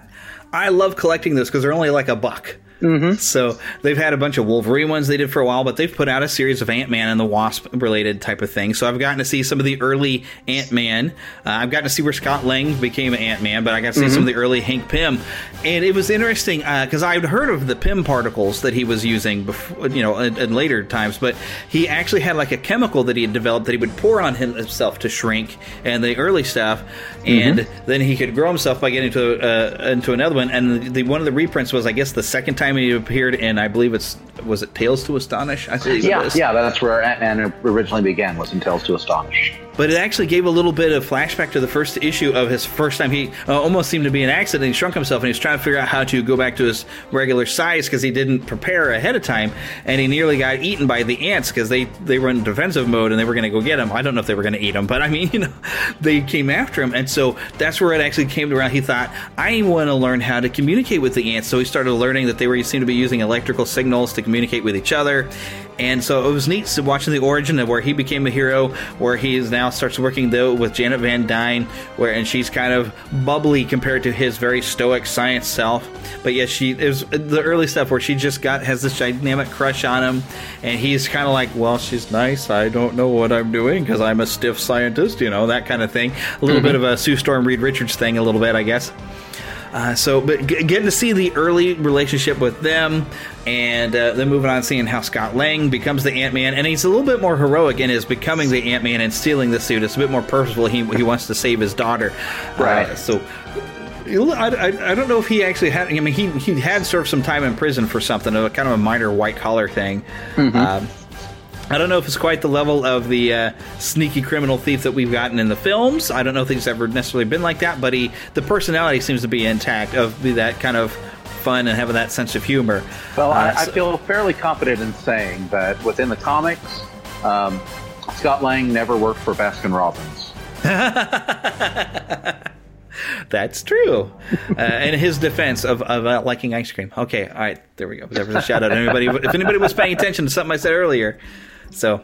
I love collecting those because they're only like a buck. Mm-hmm. So they've had a bunch of Wolverine ones they did for a while, but they've put out a series of Ant Man and the Wasp related type of things. So I've gotten to see some of the early Ant Man. Uh, I've gotten to see where Scott Lang became Ant Man, but I got to see mm-hmm. some of the early Hank Pym, and it was interesting because uh, I'd heard of the Pym particles that he was using before, you know, in, in, later times, but he actually had like a chemical that he had developed that he would pour on himself to shrink, and the early stuff, and mm-hmm. then he could grow himself by getting to uh, into another one. And the, the, one of the reprints was, I guess, the second time he appeared in, I believe it's was it Tales to Astonish? I think yeah, yeah, that's where Ant Man originally began was in Tales to Astonish but it actually gave a little bit of flashback to the first issue of his first time. He uh, almost seemed to be an accident. He shrunk himself and he was trying to figure out how to go back to his regular size because he didn't prepare ahead of time, and he nearly got eaten by the ants because they they were in defensive mode and they were going to go get him. I don't know if they were going to eat him, but I mean, (laughs) you know, they came after him, and so that's where it actually came around. He thought, I want to learn how to communicate with the ants, so he started learning that they were seemed to be using electrical signals to communicate with each other, and so it was neat to watching the origin of where he became a hero, where he is now starts working though with Janet Van Dyne, where and she's kind of bubbly compared to his very stoic science self. But yes, she is the early stuff where she just got has this dynamic crush on him, and he's kind of like, well, she's nice. I don't know what I'm doing because I'm a stiff scientist, you know, that kind of thing. A little mm-hmm. bit of a Sue Storm Reed Richards thing, a little bit, I guess. Uh, so, but g- getting to see the early relationship with them, and uh, then moving on, seeing how Scott Lang becomes the Ant Man, and he's a little bit more heroic in his becoming the Ant Man and stealing the suit. It's a bit more purposeful. He he wants to save his daughter, right? Uh, so. I, I, I, don't know if he actually had. I mean, he he had served some time in prison for something, a kind of a minor white collar thing. Mm-hmm. I don't know if it's quite the level of the uh, sneaky criminal thief that we've gotten in the films. I don't know if he's ever necessarily been like that, but he the personality seems to be intact of that kind of fun and having that sense of humor. Well, uh, I, I, feel fairly confident in saying that within the comics, um, Scott Lang never worked for Baskin Robbins. (laughs) That's true. Uh, in his defense of, of uh, liking ice cream. Okay, all right, there we go. There was a shout out to anybody. If anybody was paying attention to something I said earlier, so,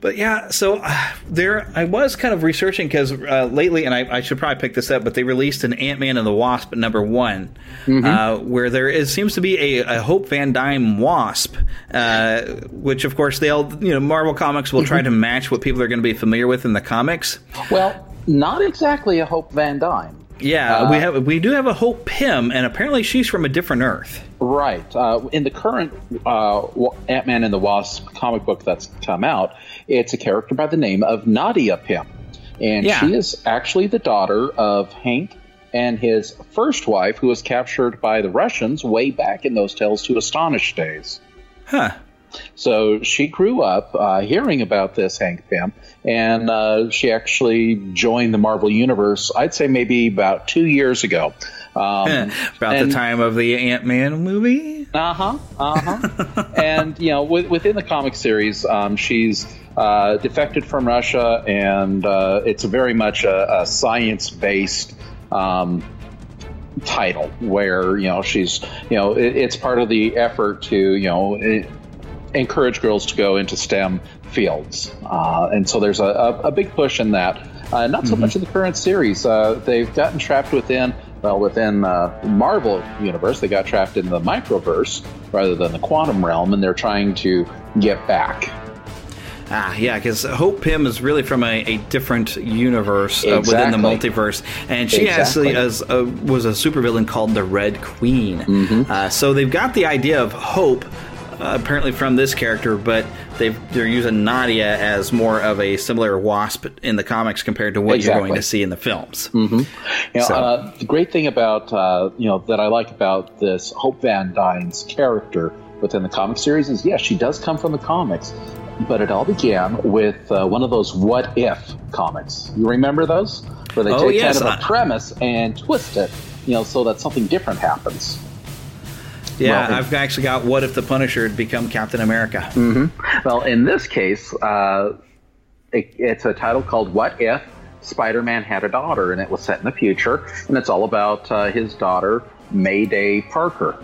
but yeah, so uh, there I was kind of researching because uh, lately, and I, I, should probably pick this up, but they released an Ant Man and the Wasp number one, mm-hmm. uh, where there is seems to be a, a Hope Van Dyne Wasp, uh, which of course they'll you know Marvel Comics will mm-hmm. try to match what people are going to be familiar with in the comics. Well, not exactly a Hope Van Dyne. Yeah, uh, we have we do have a Hope Pym, and apparently she's from a different Earth. Right. Uh, in the current uh, Ant Man and the Wasp comic book that's come out, it's a character by the name of Nadia Pym, and yeah. she is actually the daughter of Hank and his first wife, who was captured by the Russians way back in those Tales to Astonish days. Huh. So she grew up uh, hearing about this Hank Pym, and uh, she actually joined the Marvel Universe, I'd say maybe about two years ago. Um, (laughs) About and- the time of the Ant Man movie? Uh huh. Uh huh. (laughs) and you know, with, within the comic series, um, she's uh, defected from Russia, and uh, it's very much a, a science-based um, title where you know she's you know it, it's part of the effort to you know it, encourage girls to go into STEM fields, uh, and so there's a, a, a big push in that. Uh, not so much in the current series. Uh, they've gotten trapped within well within uh, Marvel universe. They got trapped in the microverse rather than the quantum realm, and they're trying to get back. Ah, yeah, because Hope Pym is really from a, a different universe uh, within the multiverse, and she Exactly. actually is, uh, was a supervillain called the Red Queen. Mm-hmm. Uh, so they've got the idea of Hope, uh, apparently from this character, but they've they're using Nadia as more of a similar Wasp in the comics compared to what you're going to see in the films. Mm-hmm. You know, So- uh, the great thing about uh, you know that I like about this Hope Van Dyne's character within the comic series is yes, she does come from the comics, but it all began with uh, one of those "What If" comics. You remember those, where they Oh, take yes, kind of a premise and twist it, you know, so that something different happens. Yeah, Well, I've actually got What If the Punisher had become Captain America? hmm Well, in this case, uh, it, it's a title called "What If Spider Man Had a Daughter," and it was set in the future, and it's all about uh, his daughter Mayday Parker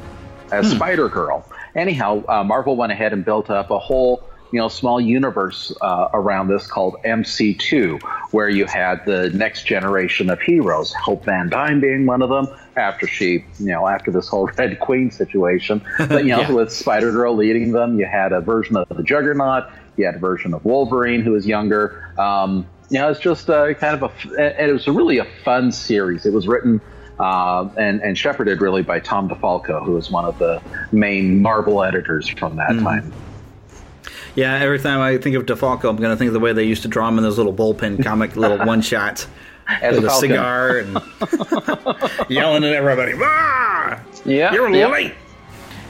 as Spider Girl. Anyhow, uh, Marvel went ahead and built up a whole. You know, small universe uh, around this called MC2, where you had the next generation of heroes, Hope Van Dyne being one of them. After she, you know, after this whole (laughs) Red Queen situation, but you know, (laughs) Yeah. with Spider Girl leading them. You had a version of the Juggernaut. You had a version of Wolverine who was younger. Um, you know, it's just uh, kind of a, and it was really a fun series. It was written uh, and and shepherded really by Tom DeFalco, who was one of the main Marvel editors from that Mhm. time. Yeah, every time I think of DeFalco, I'm going to think of the way they used to draw him in those little bullpen comic little (laughs) one shots As with a a cigar and (laughs) yelling at everybody. "Ah, Yeah, you're yeah. late.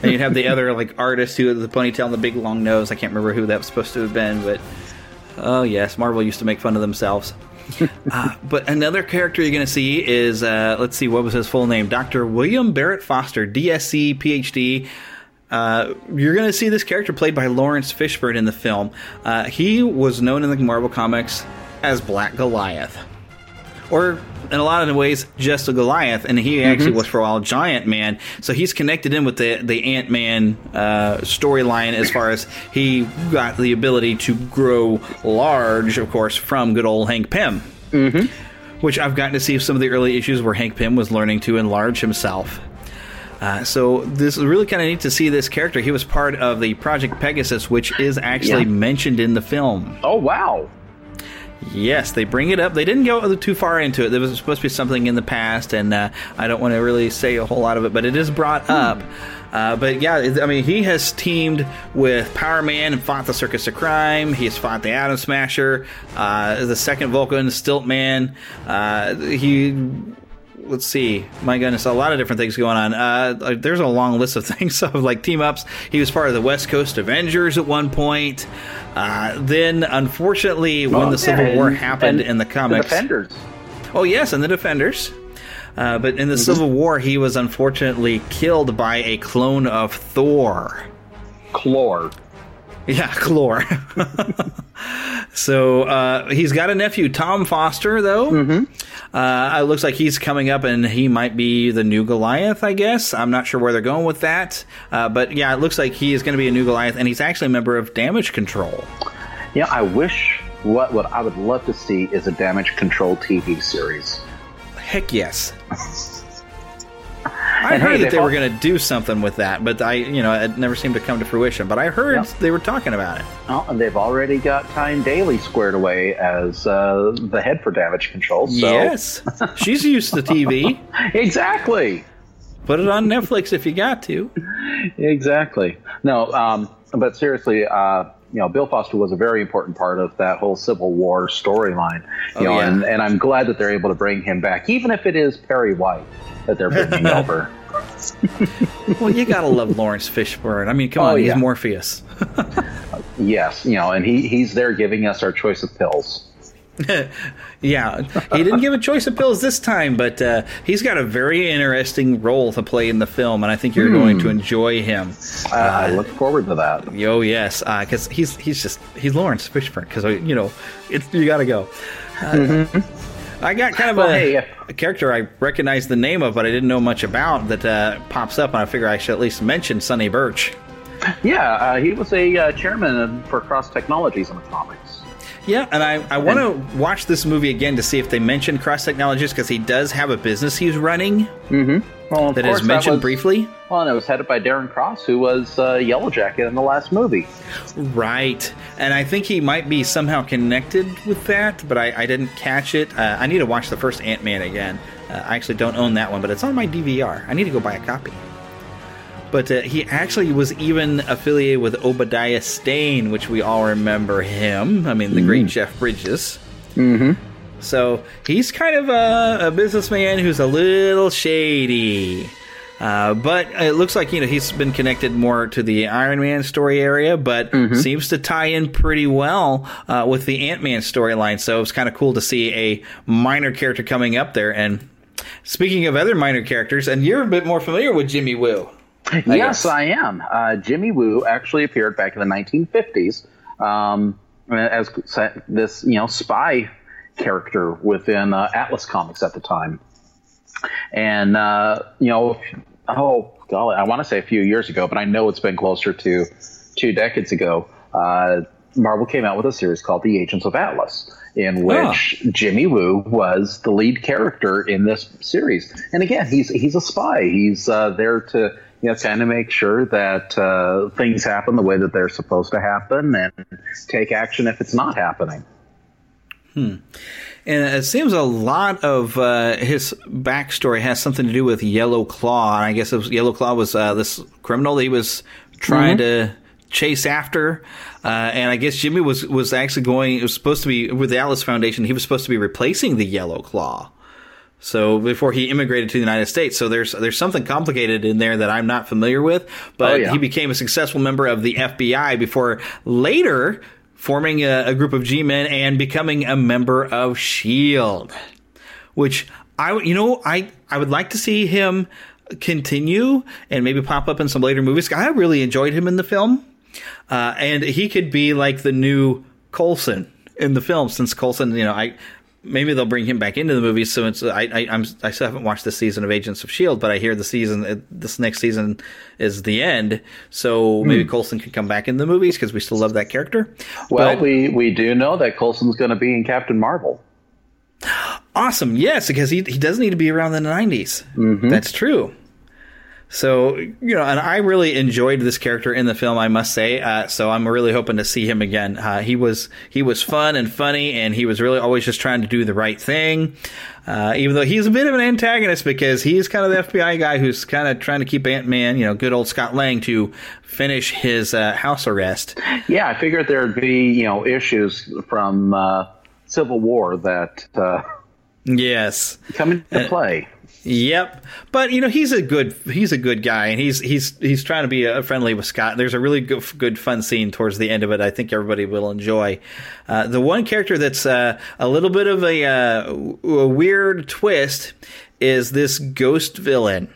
And you'd have the other like artist who had the ponytail and the big long nose. I can't remember who that was supposed to have been, but oh yes, Marvel used to make fun of themselves. (laughs) uh, but another character you're going to see is uh, let's see, what was his full name? Dr. William Barrett Foster, DSc, PhD. Uh, you're going to see this character played by Laurence Fishburne in the film. Uh, he was known in the Marvel comics as Black Goliath, or in a lot of ways, just a Goliath, and he actually Mhm. was for a while Giant Man. So he's connected in with the the Ant Man uh, storyline as far as he got the ability to grow large, of course, from good old Hank Pym. Mm-hmm. Which I've gotten to see some of the early issues where Hank Pym was learning to enlarge himself. Uh, so this is really kind of neat to see this character. He was part of the Project Pegasus, which is actually Yeah. mentioned in the film. Oh wow! Yes, they bring it up. They didn't go too far into it. There was supposed to be something in the past, and uh, I don't want to really say a whole lot of it, but it is brought up. Uh, but yeah, I mean, he has teamed with Power Man and fought the Circus of Crime. He's fought the Atom Smasher, uh, the second Vulcan, Stilt Man. Uh, he let's see. My goodness, a lot of different things going on. Uh, there's a long list of (laughs) things of like team ups. He was part of the West Coast Avengers at one point. Uh, then, unfortunately, when the Civil yeah, War and- happened and in the comics, Defenders. Oh yes, and the Defenders. Uh, but in the Civil War, he was unfortunately killed by a clone of Thor. Clor. Yeah, (laughs) Clor. (laughs) so uh, he's got a nephew, Tom Foster, though. Mm-hmm. Uh, it looks like he's coming up, and he might be the new Goliath. I guess I'm not sure where they're going with that, uh, but yeah, it looks like he is going to be a new Goliath, and he's actually a member of Damage Control. Yeah, I wish what what I would love to see is a damage control TV series. Heck yes. (laughs) I heard hey, that they were going to do something with that, but I, you know, it never seemed to come to fruition. But I heard Yeah. they were talking about it. Oh, and they've already got Tyne Daly squared away as uh, the head for damage control. So. Yes, she's used to TV. (laughs) exactly. Put it on Netflix if you got to. Exactly. No, um, but seriously, uh, you know, Bill Foster was a very important part of that whole Civil War storyline. You Oh, know, yeah. and, and I'm glad that they're able to bring him back, even if it is Perry White that they're bringing over. (laughs) well, you gotta love Laurence Fishburne. I mean, come Oh, on, he's. Morpheus. (laughs) Yes, you know, and he, he's there giving us our choice of pills. (laughs) yeah, he didn't give a choice of pills this time, but uh, he's got a very interesting role to play in the film, and I think you're Hmm. going to enjoy him. Uh, I look forward to that. Oh yes, because he's he's just he's Laurence Fishburne. Because you know, it's you got to go. Uh, I got kind of Well, a, hey, a character I recognize the name of, but I didn't know much about that uh, pops up, and I figure I should at least mention Sonny Burch. Yeah, uh, he was a uh, chairman for Cross Technologies in the comics. Yeah, and I, I want to watch this movie again to see if they mention Cross Technologies because he does have a business he's running Mm-hmm. Well, of that mentioned was- briefly. Well, and it was headed by Darren Cross, who was uh, Yellow Jacket in the last movie. Right, and I think he might be somehow connected with that, but I, I didn't catch it. Uh, I need to watch the first Ant Man again. Uh, I actually don't own that one, but it's on my DVR. I need to go buy a copy. But uh, he actually was even affiliated with Obadiah Stane, which we all remember him. I mean, the great Jeff Bridges. Mm-hmm. So he's kind of a, a businessman who's a little shady. Uh, but it looks like you know he's been connected more to the Iron Man story area, but seems to tie in pretty well uh, with the Ant Man storyline. So it's kind of cool to see a minor character coming up there. And speaking of other minor characters, and you're a bit more familiar with Jimmy Woo. I yes, guess. I am. Uh, Jimmy Woo actually appeared back in the 1950s um, as this, you know, spy character within uh, Atlas Comics at the time. And uh, you know, oh golly, I want to say a few years ago, but I know it's been closer to two decades ago. Uh, Marvel came out with a series called The Agents of Atlas, in which Jimmy Woo was the lead character in this series. And again, he's he's a spy. He's uh, there to you know kind of make sure that uh, things happen the way that they're supposed to happen, and take action if it's not happening. Hmm. And it seems a lot of uh, his backstory has something to do with Yellow Claw. And I guess it was, Yellow Claw was uh, this criminal that he was trying to chase after. Uh, and I guess Jimmy was, was actually going, it was supposed to be, with the Atlas Foundation, he was supposed to be replacing the Yellow Claw. So before he immigrated to the United States, so there's there's something complicated in there that I'm not familiar with. But Oh, yeah. he became a successful member of the FBI before later forming a, a group of G-men and becoming a member of Shield. Which I you know I I would like to see him continue and maybe pop up in some later movies. I really enjoyed him in the film, uh, and he could be like the new Coulson in the film since Coulson, you know, I maybe they'll bring him back into the movie. So it's I I, I'm, I still haven't watched the season of Agents of Shield, but I hear the season uh, this next season is the end. So maybe Hmm. Coulson could come back in the movies because we still love that character. Well, But- we we do know that Coulson's going to be in Captain Marvel. (gasps) Awesome, yes, because he he does need to be around the 90s. Mm-hmm. That's true. So you know, and I really enjoyed this character in the film, I must say. Uh, so I'm really hoping to see him again. Uh, he was he was fun and funny, and he was really always just trying to do the right thing. Uh, even though he's a bit of an antagonist because he's kind of the FBI guy who's kind of trying to keep Ant Man, you know, good old Scott Lang, to finish his uh, house arrest. Yeah, I figured there'd be you know issues from uh, Civil War that uh, Yes, come into play. Yep, but you know he's a good he's a good guy, and he's he's he's trying to be uh, friendly with Scott. There's a really good good fun scene towards the end of it. I think everybody will enjoy. Uh, the one character that's uh, a little bit of a, uh, a weird twist is this ghost villain,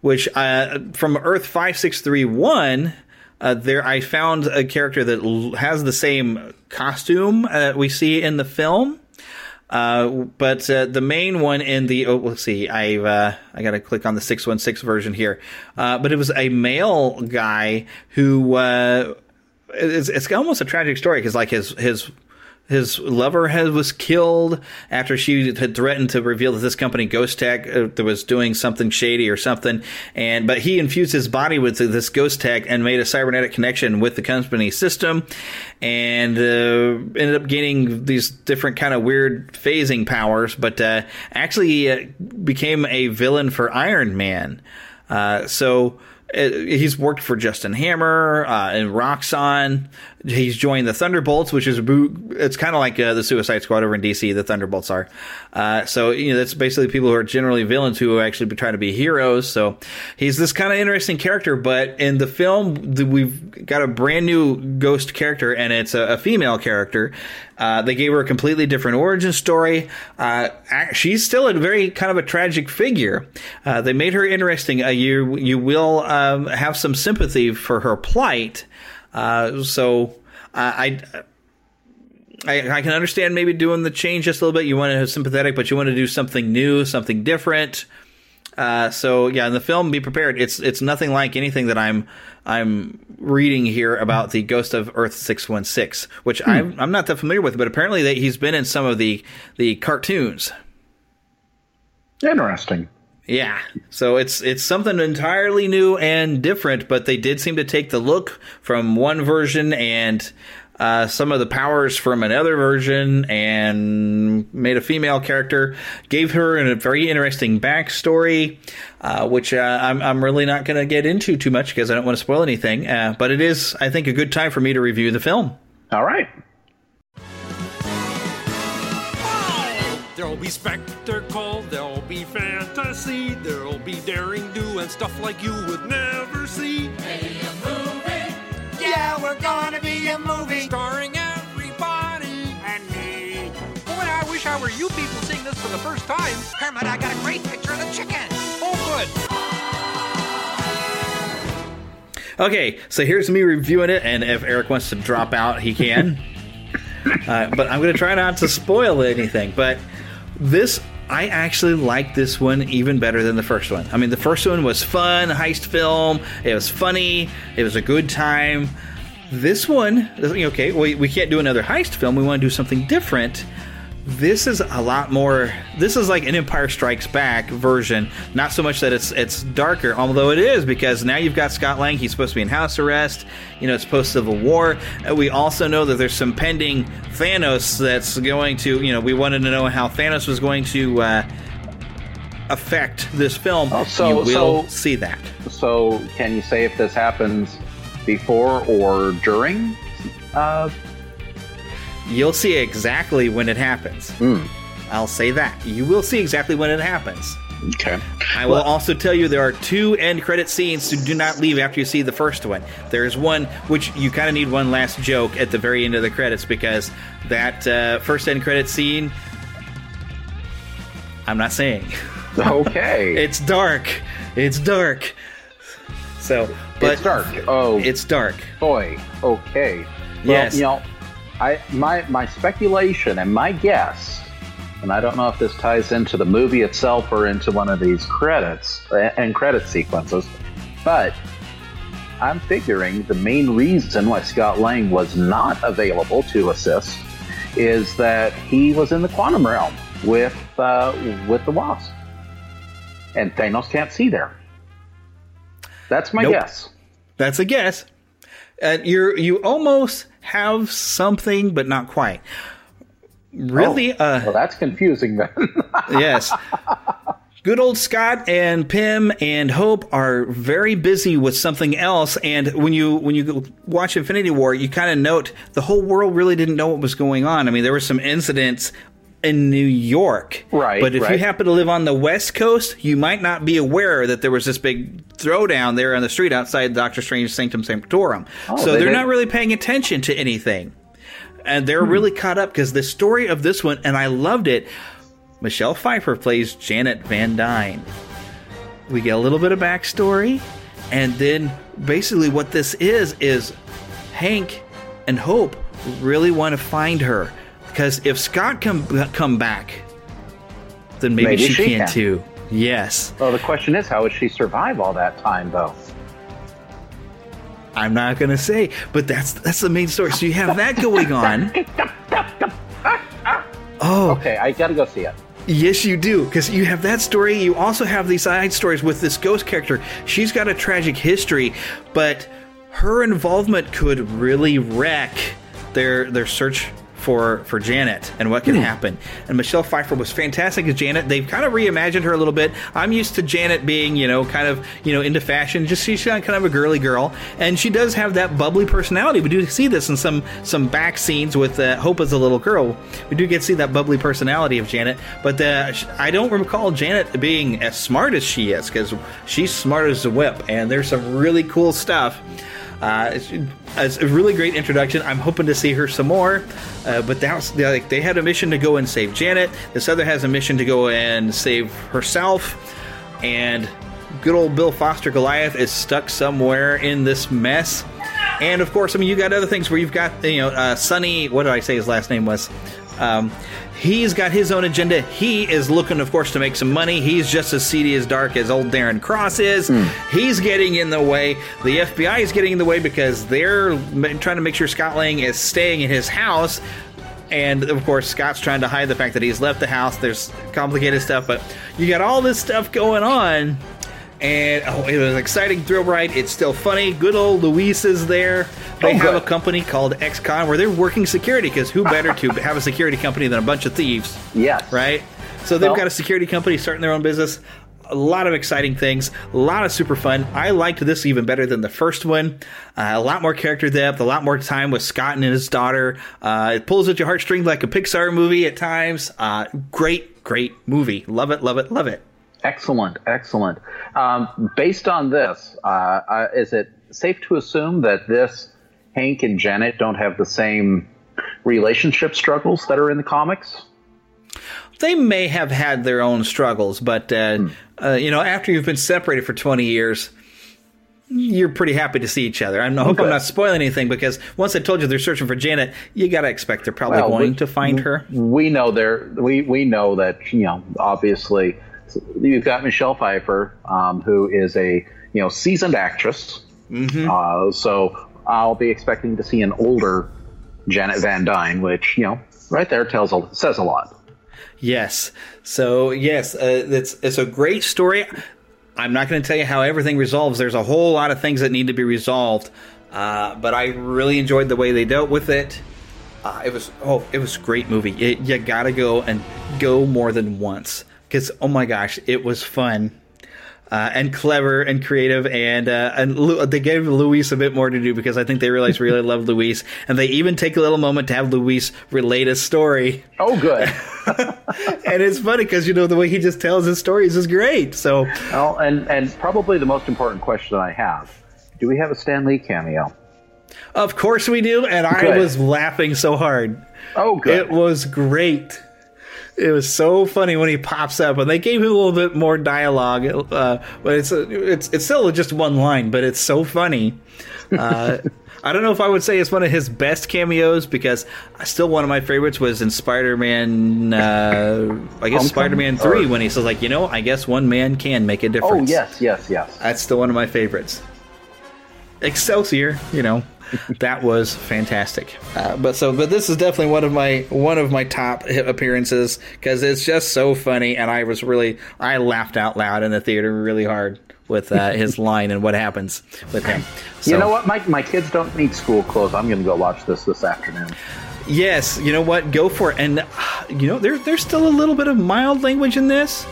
which uh, from Earth five six three one. Uh, there, I found a character that has the same costume uh, we see in the film. Uh, but uh, the main one in the oh, let's see, I've uh, I got to click on the six one six version here. Uh, but it was a male guy who uh, it's, it's almost a tragic story because like his his his lover had, was killed after she had threatened to reveal that this company Ghost Tech uh, was doing something shady or something, and but he infused his body with this Ghost Tech and made a cybernetic connection with the company system, and uh, ended up gaining these different kind of weird phasing powers, but uh, actually uh, became a villain for Iron Man. Uh, so he's worked for Justin Hammer uh, and Roxxon. He's joined the Thunderbolts, which is a boo- it's kind of like uh, the Suicide Squad over in DC. The Thunderbolts are. Uh, so you know that's basically people who are generally villains who actually try to be heroes. So he's this kind of interesting character. But in the film, we've got a brand new ghost character, and it's a, a female character. Uh, they gave her a completely different origin story. Uh, she's still a very kind of a tragic figure. Uh, they made her interesting. Uh, you you will um, have some sympathy for her plight. Uh, so I, I I can understand maybe doing the change just a little bit. You want to have sympathetic, but you want to do something new, something different. Uh, so yeah, in the film, be prepared. It's it's nothing like anything that I'm I'm reading here about the Ghost of Earth six one six, which hmm. I'm I'm not that familiar with, but apparently that he's been in some of the the cartoons. Interesting. Yeah. So it's it's something entirely new and different, but they did seem to take the look from one version and uh, some of the powers from another version and made a female character. Gave her a very interesting backstory, uh, which uh, I'm, I'm really not going to get into too much because I don't want to spoil anything. Uh, but it is, I think, a good time for me to review the film. All right. There'll be spectacle, there'll be fantasy, there'll be daring do and stuff like you would never see. Hey, a movie. Yeah, we're gonna be a movie starring everybody and me. Boy, I wish I were you people seeing this for the first time. Kermit, I got a great picture of the chicken. Oh, good. Okay, so here's me reviewing it, and if Eric wants to drop out, he can. (laughs) uh, but I'm going to try not to spoil anything. But this I actually like this one even better than the first one. I mean, the first one was fun, heist film. It was funny. It was a good time. This one, okay, we, we can't do another heist film. We want to do something different this is a lot more this is like an empire strikes back version. Not so much that it's it's darker although it is because now you've got scott lang he's supposed to be in house arrest. You know it's post civil war we also know that there's some pending thanos that's going to you know we wanted to know how thanos was going to uh, affect this film. Oh, so, you will so, see that. So can you say if this happens before or during uh, You'll see exactly when it happens. Mm. I'll say that. You will see exactly when it happens. Okay. I will also tell you there are two end credit scenes, so do not leave after you see the first one. There's one which you kind of need one last joke at the very end of the credits because that uh, first end credit scene. I'm not saying. (laughs) Okay. it's dark. It's dark. So, but it's dark. Oh, it's dark. Boy. Okay. Well, yes. You know, I my my speculation and my guess, and I don't know if this ties into the movie itself or into one of these credits and credit sequences, but I'm figuring the main reason why Scott Lang was not available to assist is that he was in the quantum realm with uh, with the Wasp, and Thanos can't see there. That's my nope. guess. That's a guess. And you're you almost have something, but not quite. Really? Oh, uh, well, that's confusing then. (laughs) yes. Good old Scott and Pym and Hope are very busy with something else, and when you when you watch Infinity War, you kind of note the whole world really didn't know what was going on. I mean, there were some incidents in New York. Right. But if right. you happen to live on the West Coast, you might not be aware that there was this big throwdown there on the street outside Doctor Strange's Sanctum Sanctorum. Oh, so they, are not really paying attention to anything. And they're hmm. really caught up because the story of this one, and I loved it. Michelle Pfeiffer plays Janet Van Dyne. We get a little bit of backstory, and then basically what this is is Hank and Hope really want to find her because if Scott come come back, then maybe, maybe she, she, can, can too. Yes. Well, the question is, how would she survive all that time, though? I'm not going to say, but that's that's the main story. So you have that going (laughs) on. oh, okay. I got to go see it. Yes, you do, because you have that story. You also have these side stories with this ghost character. She's got a tragic history, but her involvement could really wreck their their search for for Janet and what can Hmm. happen. And Michelle Pfeiffer was fantastic as Janet. They've kind of reimagined her a little bit. I'm used to Janet being, you know, kind of, you know, into fashion. Just she's kind of a girly girl, and she does have that bubbly personality. We do see this in some some back scenes with uh, Hope as a little girl. We do get to see that bubbly personality of Janet, but uh, I don't recall Janet being as smart as she is because she's smart as a whip, and there's some really cool stuff. Uh, it's, it's a really great introduction. I'm hoping to see her some more. Uh, but that was, like, they had a mission to go and save Janet. This other has a mission to go and save herself. And good old Bill Foster Goliath is stuck somewhere in this mess. And of course, I mean, you got other things where you've got, you know, uh, Sonny, what did I say his last name was? Um, he's got his own agenda. He is looking, of course, to make some money. He's just as seedy as dark as old Darren Cross is. He's getting in the way. The FBI is getting in the way because they're trying to make sure Scott Lang is staying in his house. And of course, Scott's trying to hide the fact that he's left the house. There's complicated stuff, but you got all this stuff going on. And oh, it was an exciting thrill ride. It's still funny. Good old Luis is there. They Oh, have a company called X-Con where they're working security because who better to have a security company than a bunch of thieves? Yes. Right? So they've Well- got a security company starting their own business. A lot of exciting things, a lot of super fun. I liked this even better than the first one. Uh, a lot more character depth, a lot more time with Scott and his daughter. Uh, it pulls at your heartstrings like a Pixar movie at times. Uh, great, great movie. Love it, love it, love it. Excellent, excellent. Um, based on this, uh, uh, is it safe to assume that this Hank and Janet don't have the same relationship struggles that are in the comics? they may have had their own struggles, but uh, uh, you know, after you've been separated for twenty years, you're pretty happy to see each other. I hope I'm not spoiling anything because once I told you they're searching for Janet, you got to expect they're probably Well, going we- to find her. We know there. We we know that you know. Obviously, you've got Michelle Pfeiffer, um, who is a you know seasoned actress. Mm-hmm. Uh, so I'll be expecting to see an older Janet Van Dyne, which you know right there tells a, says a lot. Yes. So yes, uh, it's it's a great story. I'm not going to tell you how everything resolves. There's a whole lot of things that need to be resolved, uh, but I really enjoyed the way they dealt with it. Uh, it was oh, it was a great movie. It, you got to go and go more than once because oh my gosh, it was fun. Uh, and clever and creative, and uh, and Lu- they gave Luis a bit more to do because I think they realized really loved Luis, and they even take a little moment to have Luis relate a story Oh, good. (laughs) and it's funny because you know the way he just tells his stories is great. So, well, and and probably the most important question I have: Do we have a Stan Lee cameo? of course we do, and I Good. was laughing so hard. Oh, good. It was great. It was so funny when he pops up, and they gave him a little bit more dialogue. Uh, but it's it's it's still just one line, but it's so funny. Uh, (laughs) I don't know if I would say it's one of his best cameos because still one of my favorites was in Spider-Man. Uh, I guess Homecoming? Spider-Man Three Or- when he says like, you know, I guess one man can make a difference. Oh yes, yes, yes. That's still one of my favorites. Excelsior, you know, that was fantastic. Uh, but so, but this is definitely one of my one of my top appearances because it's just so funny, and I was really I laughed out loud in the theater really hard with uh, his (laughs) line and what happens with him. So, you know what? My my kids don't need school clothes. I'm going to go watch this this afternoon. Yes, you know what? Go for it. And uh, you know, there, there's still a little bit of mild language in this,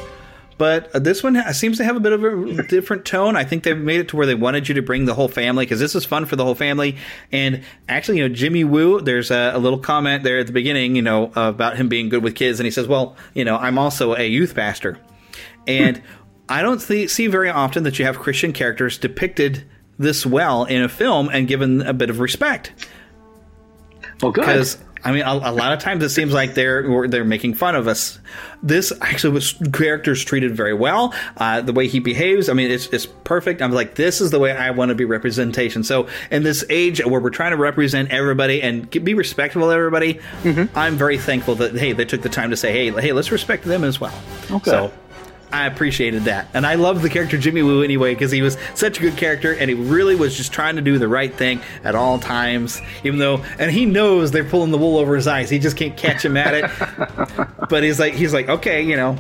but uh, this one seems to have a bit of a different tone. I think they've made it to where they wanted you to bring the whole family because this is fun for the whole family. And actually, you know, Jimmy Woo, there's a, a little comment there at the beginning, you know, about him being good with kids, and he says, "Well, you know, I'm also a youth pastor," and I don't see, see very often that you have Christian characters depicted this well in a film and given a bit of respect. Well, good. Because I mean, a, a lot of times it seems like they're they're making fun of us. This actually was characters treated very well. Uh, the way he behaves, I mean, it's it's perfect. I'm like, this is the way I want to be representation. So in this age where we're trying to represent everybody and be respectful of everybody, I'm very thankful that hey, they took the time to say, hey, hey, let's respect them as well. Okay. So. I appreciated that. And I love the character Jimmy Woo anyway because he was such a good character and he really was just trying to do the right thing at all times, even though, and he knows they're pulling the wool over his eyes. He just can't catch him at it. (laughs) but he's like, he's like, okay, you know.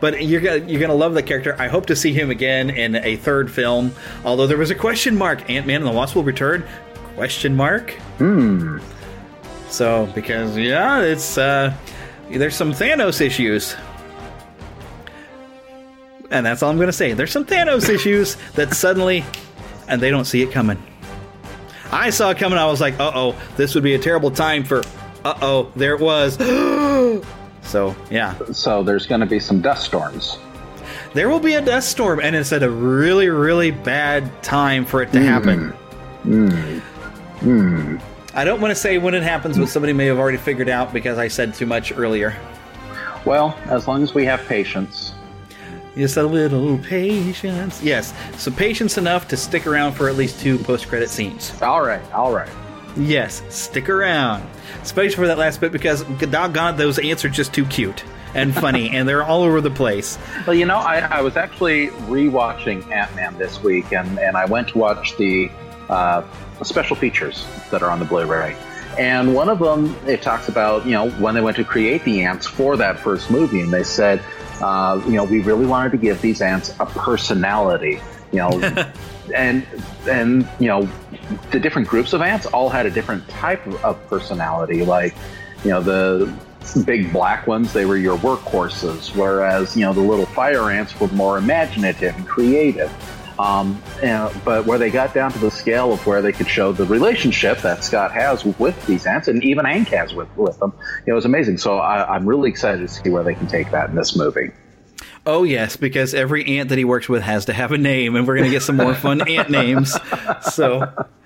But you're gonna you're gonna love the character. I hope to see him again in a third film. Although there was a question mark. Ant Man and the Wasp will return? Question mark. Hmm. So because yeah, it's uh, there's some Thanos issues. And that's all I'm going to say. There's some Thanos issues that suddenly, and they don't see it coming. I saw it coming. I was like, uh oh, this would be a terrible time for. Uh oh, there it was. (gasps) so, yeah. So there's going to be some dust storms. There will be a dust storm, and it's at a really, really bad time for it to happen. Mm. Mm. I don't want to say when it happens, but somebody may have already figured out because I said too much earlier. Well, as long as we have patience. Just a little patience. Yes, so patience enough to stick around for at least two post-credit scenes. All right, all right. Yes, stick around, especially for that last bit because doggone it, those ants are just too cute and funny, (laughs) and they're all over the place. Well, you know, I, I was actually rewatching Ant Man this week, and, and I went to watch the uh, special features that are on the Blu-ray. And one of them, it talks about you know when they went to create the ants for that first movie, and they said, uh, you know, we really wanted to give these ants a personality. You know, (laughs) and and you know, the different groups of ants all had a different type of personality. Like, you know, the big black ones, they were your workhorses, whereas you know the little fire ants were more imaginative and creative. Um, and, but where they got down to the scale of where they could show the relationship that Scott has with these ants, and even Hank has with, with them, it was amazing. So I, I'm really excited to see where they can take that in this movie. Oh yes, because every ant that he works with has to have a name, and we're going to get some more fun (laughs) ant names. So,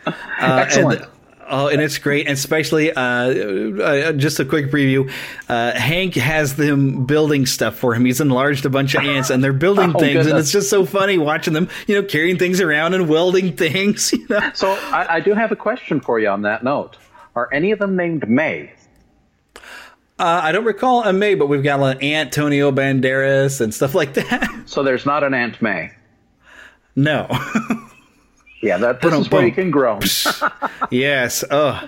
uh, excellent. And, Oh, and it's great, and especially uh, uh, just a quick preview. Uh, Hank has them building stuff for him. He's enlarged a bunch of ants, and they're building (laughs) oh, things, goodness. and it's just so funny watching them, you know, carrying things around and welding (laughs) things. You know? So I, I do have a question for you on that note. Are any of them named May? Uh, I don't recall a May, but we've got like Antonio Banderas and stuff like that. (laughs) So there's not an Aunt May. No. Yeah, that this is where you can groan. (laughs) yes. Oh,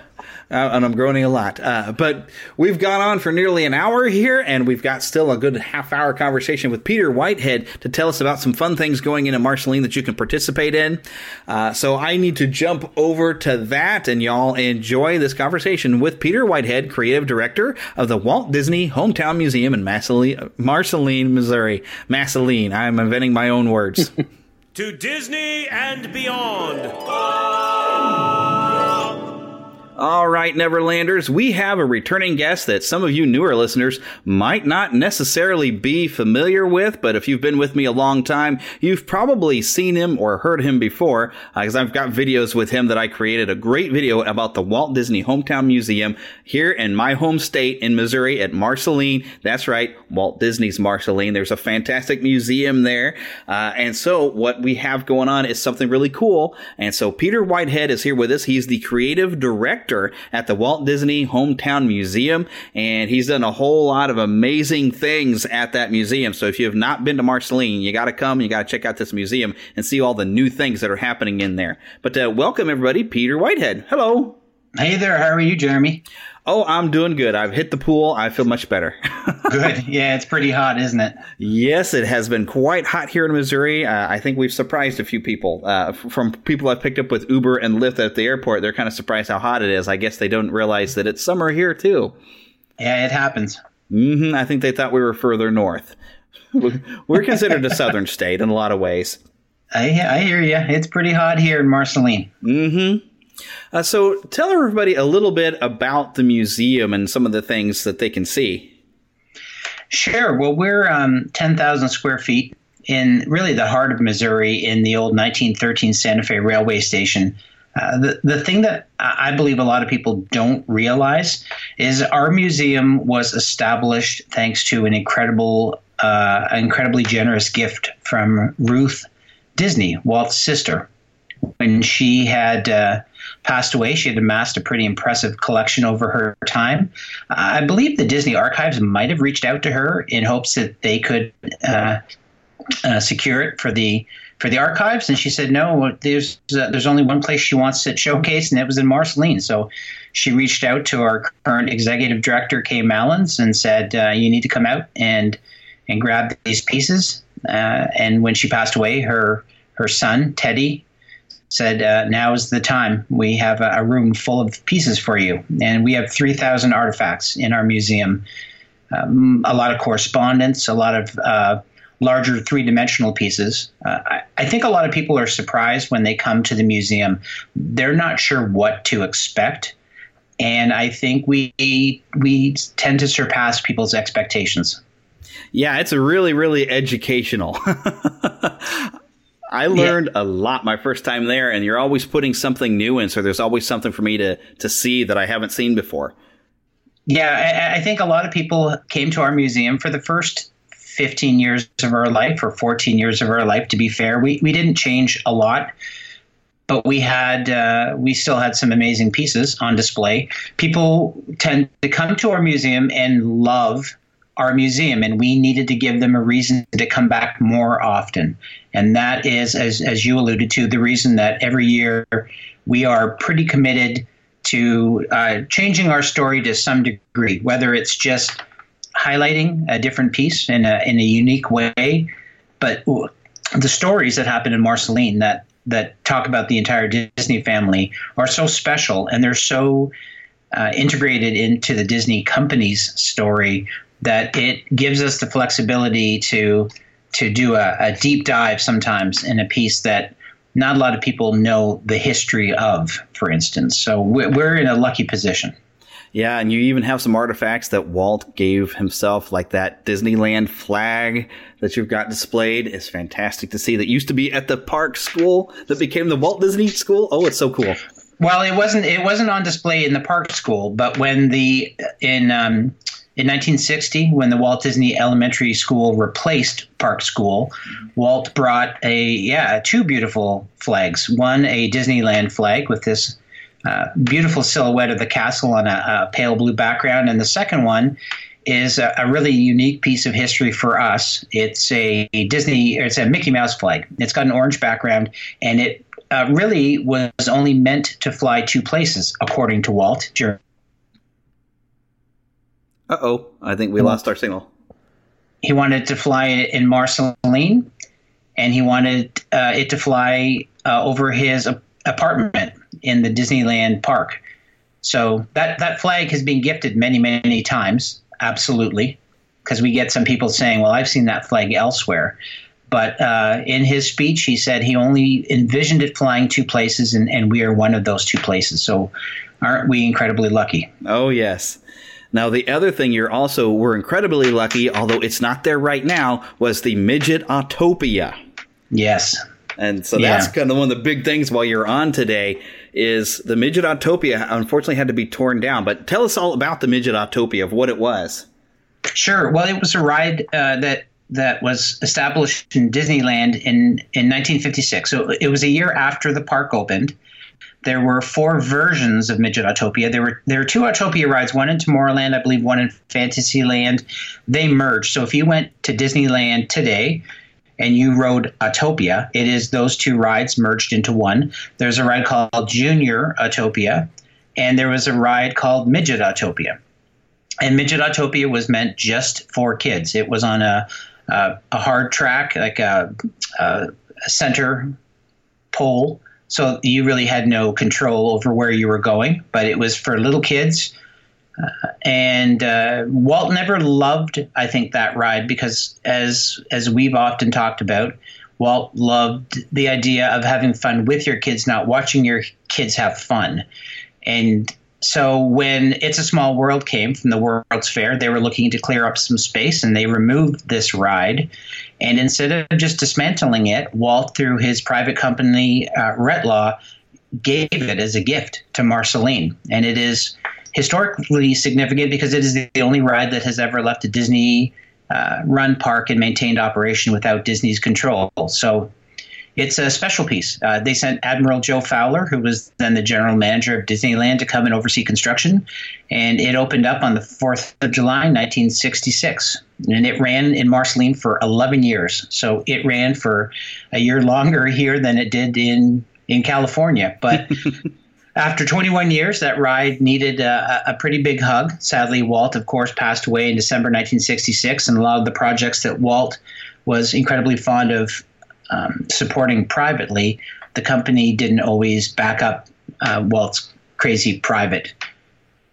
and I'm groaning a lot. Uh, but we've gone on for nearly an hour here, and we've got still a good half hour conversation with Peter Whitehead to tell us about some fun things going in at Marceline that you can participate in. Uh, so I need to jump over to that, and y'all enjoy this conversation with Peter Whitehead, creative director of the Walt Disney Hometown Museum in Marceline, Marceline Missouri. Marceline. I'm inventing my own words. (laughs) to Disney and beyond. All right, Neverlanders, we have a returning guest that some of you newer listeners might not necessarily be familiar with, but if you've been with me a long time, you've probably seen him or heard him before, because uh, I've got videos with him that I created a great video about the Walt Disney Hometown Museum here in my home state in Missouri at Marceline. That's right, Walt Disney's Marceline. There's a fantastic museum there. Uh, and so what we have going on is something really cool. And so Peter Whitehead is here with us. He's the creative director director at the Walt Disney Hometown Museum, and he's done a whole lot of amazing things at that museum. So if you have not been to Marceline, you got to come, you got to check out this museum and see all the new things that are happening in there. But uh, welcome everybody, Peter Whitehead. Hello. Hey there, how are you, Jeremy? Oh, I'm doing good. I've hit the pool. I feel much better. (laughs) good. Yeah, it's pretty hot, isn't it? Yes, it has been quite hot here in Missouri. Uh, I think we've surprised a few people. Uh, from people I've picked up with Uber and Lyft at the airport, they're kind of surprised how hot it is. I guess they don't realize that it's summer here too. Yeah, it happens. Mm-hmm. I think they thought we were further north. we're considered a southern (laughs) state in a lot of ways. I, I hear you. It's pretty hot here in Marceline. Mm-hmm. Uh, so tell everybody a little bit about the museum and some of the things that they can see. Sure. Well, we're um, 10,000 square feet in really the heart of Missouri in the old 1913 Santa Fe Railway Station. Uh, the, the thing that I believe a lot of people don't realize is our museum was established thanks to an incredible, uh, incredibly generous gift from Ruth Disney, Walt's sister. When she had uh, passed away. She had amassed a pretty impressive collection over her time. I believe the Disney Archives might have reached out to her in hopes that they could uh, uh, secure it for the for the archives, and she said no. There's uh, there's only one place she wants it showcased, and it was in Marceline. So she reached out to our current executive director, Kaye Malins, and said, uh, "You need to come out and and grab these pieces." Uh, and when she passed away, her her son Teddy said, uh, "Now is the time. We have a, room full of pieces for you, and we have three thousand artifacts in our museum. Um, a lot of correspondence, a lot of uh, larger three dimensional pieces. Uh, I, I, think a lot of people are surprised when they come to the museum. They're not sure what to expect. And I think we we tend to surpass people's expectations. Yeah, it's really, really educational. (laughs) I learned yeah. a lot my first time there, and you're always putting something new in, so there's always something for me to to see that I haven't seen before. Yeah, I, I think a lot of people came to our museum for the first 15 years of our life or 14 years of our life. To be fair, we we didn't change a lot, but we had uh, we still had some amazing pieces on display. People tend to come to our museum and love our museum, and we needed to give them a reason to come back more often. And that is, as, as you alluded to, the reason that every year we are pretty committed to uh, changing our story to some degree, whether it's just highlighting a different piece in a, in a unique way, but the stories that happen in Marceline that that talk about the entire Disney family are so special and they're so uh, integrated into the Disney company's story that it gives us the flexibility to to do a, a, deep dive sometimes in a piece that not a lot of people know the history of, for instance. So we're, we're in a lucky position. Yeah, and you even have some artifacts that Walt gave himself, like that Disneyland flag that you've got displayed. It's fantastic to see. That used to be at the park school that became the Walt Disney School. Oh, it's so cool. Well, it wasn't. It wasn't on display in the park school, but when the in um, in 1960, when the Walt Disney Elementary School replaced Park School, Walt brought a yeah two beautiful flags. One a Disneyland flag with this uh, beautiful silhouette of the castle on a, a, pale blue background, and the second one is a, a, really unique piece of history for us. It's a Disney, it's a Mickey Mouse flag. It's got an orange background, and it uh, really was only meant to fly two places, according to Walt during uh oh, I think we lost our signal. He wanted to fly it in Marceline, and he wanted uh, it to fly uh, over his apartment in the Disneyland park. So that that flag has been gifted many many times, absolutely, because we get some people saying, "Well, I've seen that flag elsewhere." But uh, in his speech, he said he only envisioned it flying two places, and, and we are one of those two places. So, aren't we incredibly lucky? Oh yes. Now, the other thing you're also were incredibly lucky, although it's not there right now, was the midget Autopia. Yes. And so that's yeah. kind of one of the big things while you're on today is the midget Autopia unfortunately had to be torn down. But tell us all about the midget Autopia of what it was. Sure. Well, it was a ride uh, that that was established in Disneyland in in 1956. So it was a year after the park opened there were four versions of Midget Autopia. There were there were two Autopia rides, one in Tomorrowland, I believe, one in Fantasyland. They merged. So if you went to Disneyland today and you rode Autopia, it is those two rides merged into one. There's a ride called Junior Autopia, and there was a ride called Midget Autopia. And Midget Autopia was meant just for kids. It was on a a, a hard track, like a, a center pole so you really had no control over where you were going, but it was for little kids. Uh, and uh, Walt never loved, I think, that ride because, as as we've often talked about, Walt loved the idea of having fun with your kids, not watching your kids have fun. And so when It's a Small World came from the World's Fair, they were looking to clear up some space and they removed this ride. And instead of just dismantling it, Walt, through his private company, uh, Retlaw, gave it as a gift to Marceline. And it is historically significant because it is the only ride that has ever left a Disney uh, run park and maintained operation without Disney's control. So it's a special piece. Uh, they sent Admiral Joe Fowler, who was then the general manager of Disneyland, to come and oversee construction. And it opened up on the 4th of July, 1966. And it ran in Marceline for 11 years. So it ran for a year longer here than it did in, in California. But (laughs) after 21 years, that ride needed a, a, pretty big hug. Sadly, Walt, of course, passed away in December 1966, and a lot of the projects that Walt was incredibly fond of um, supporting privately, the company didn't always back up uh, Walt's crazy private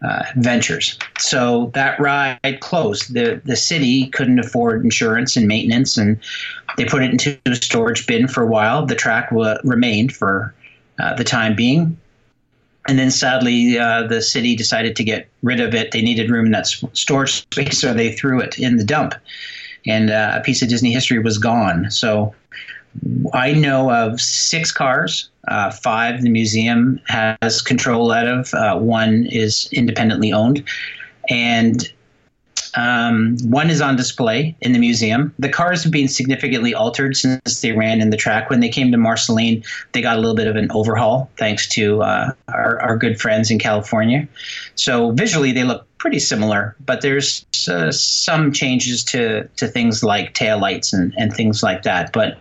uh, ventures. So that ride closed. The the city couldn't afford insurance and maintenance, and they put it into a storage bin for a while. The track w- remained for uh, the time being. And then sadly, uh, the city decided to get rid of it. They needed room in that storage space, so they threw it in the dump. And uh, a piece of Disney history was gone. So I know of six cars. Uh, five the museum has control out of. Uh, one is independently owned, and um, one is on display in the museum. The cars have been significantly altered since they ran in the track. When they came to Marceline, they got a little bit of an overhaul thanks to uh, our, our, good friends in California. So visually, they look pretty similar, but there's uh, some changes to, to things like tail lights and, and things like that. But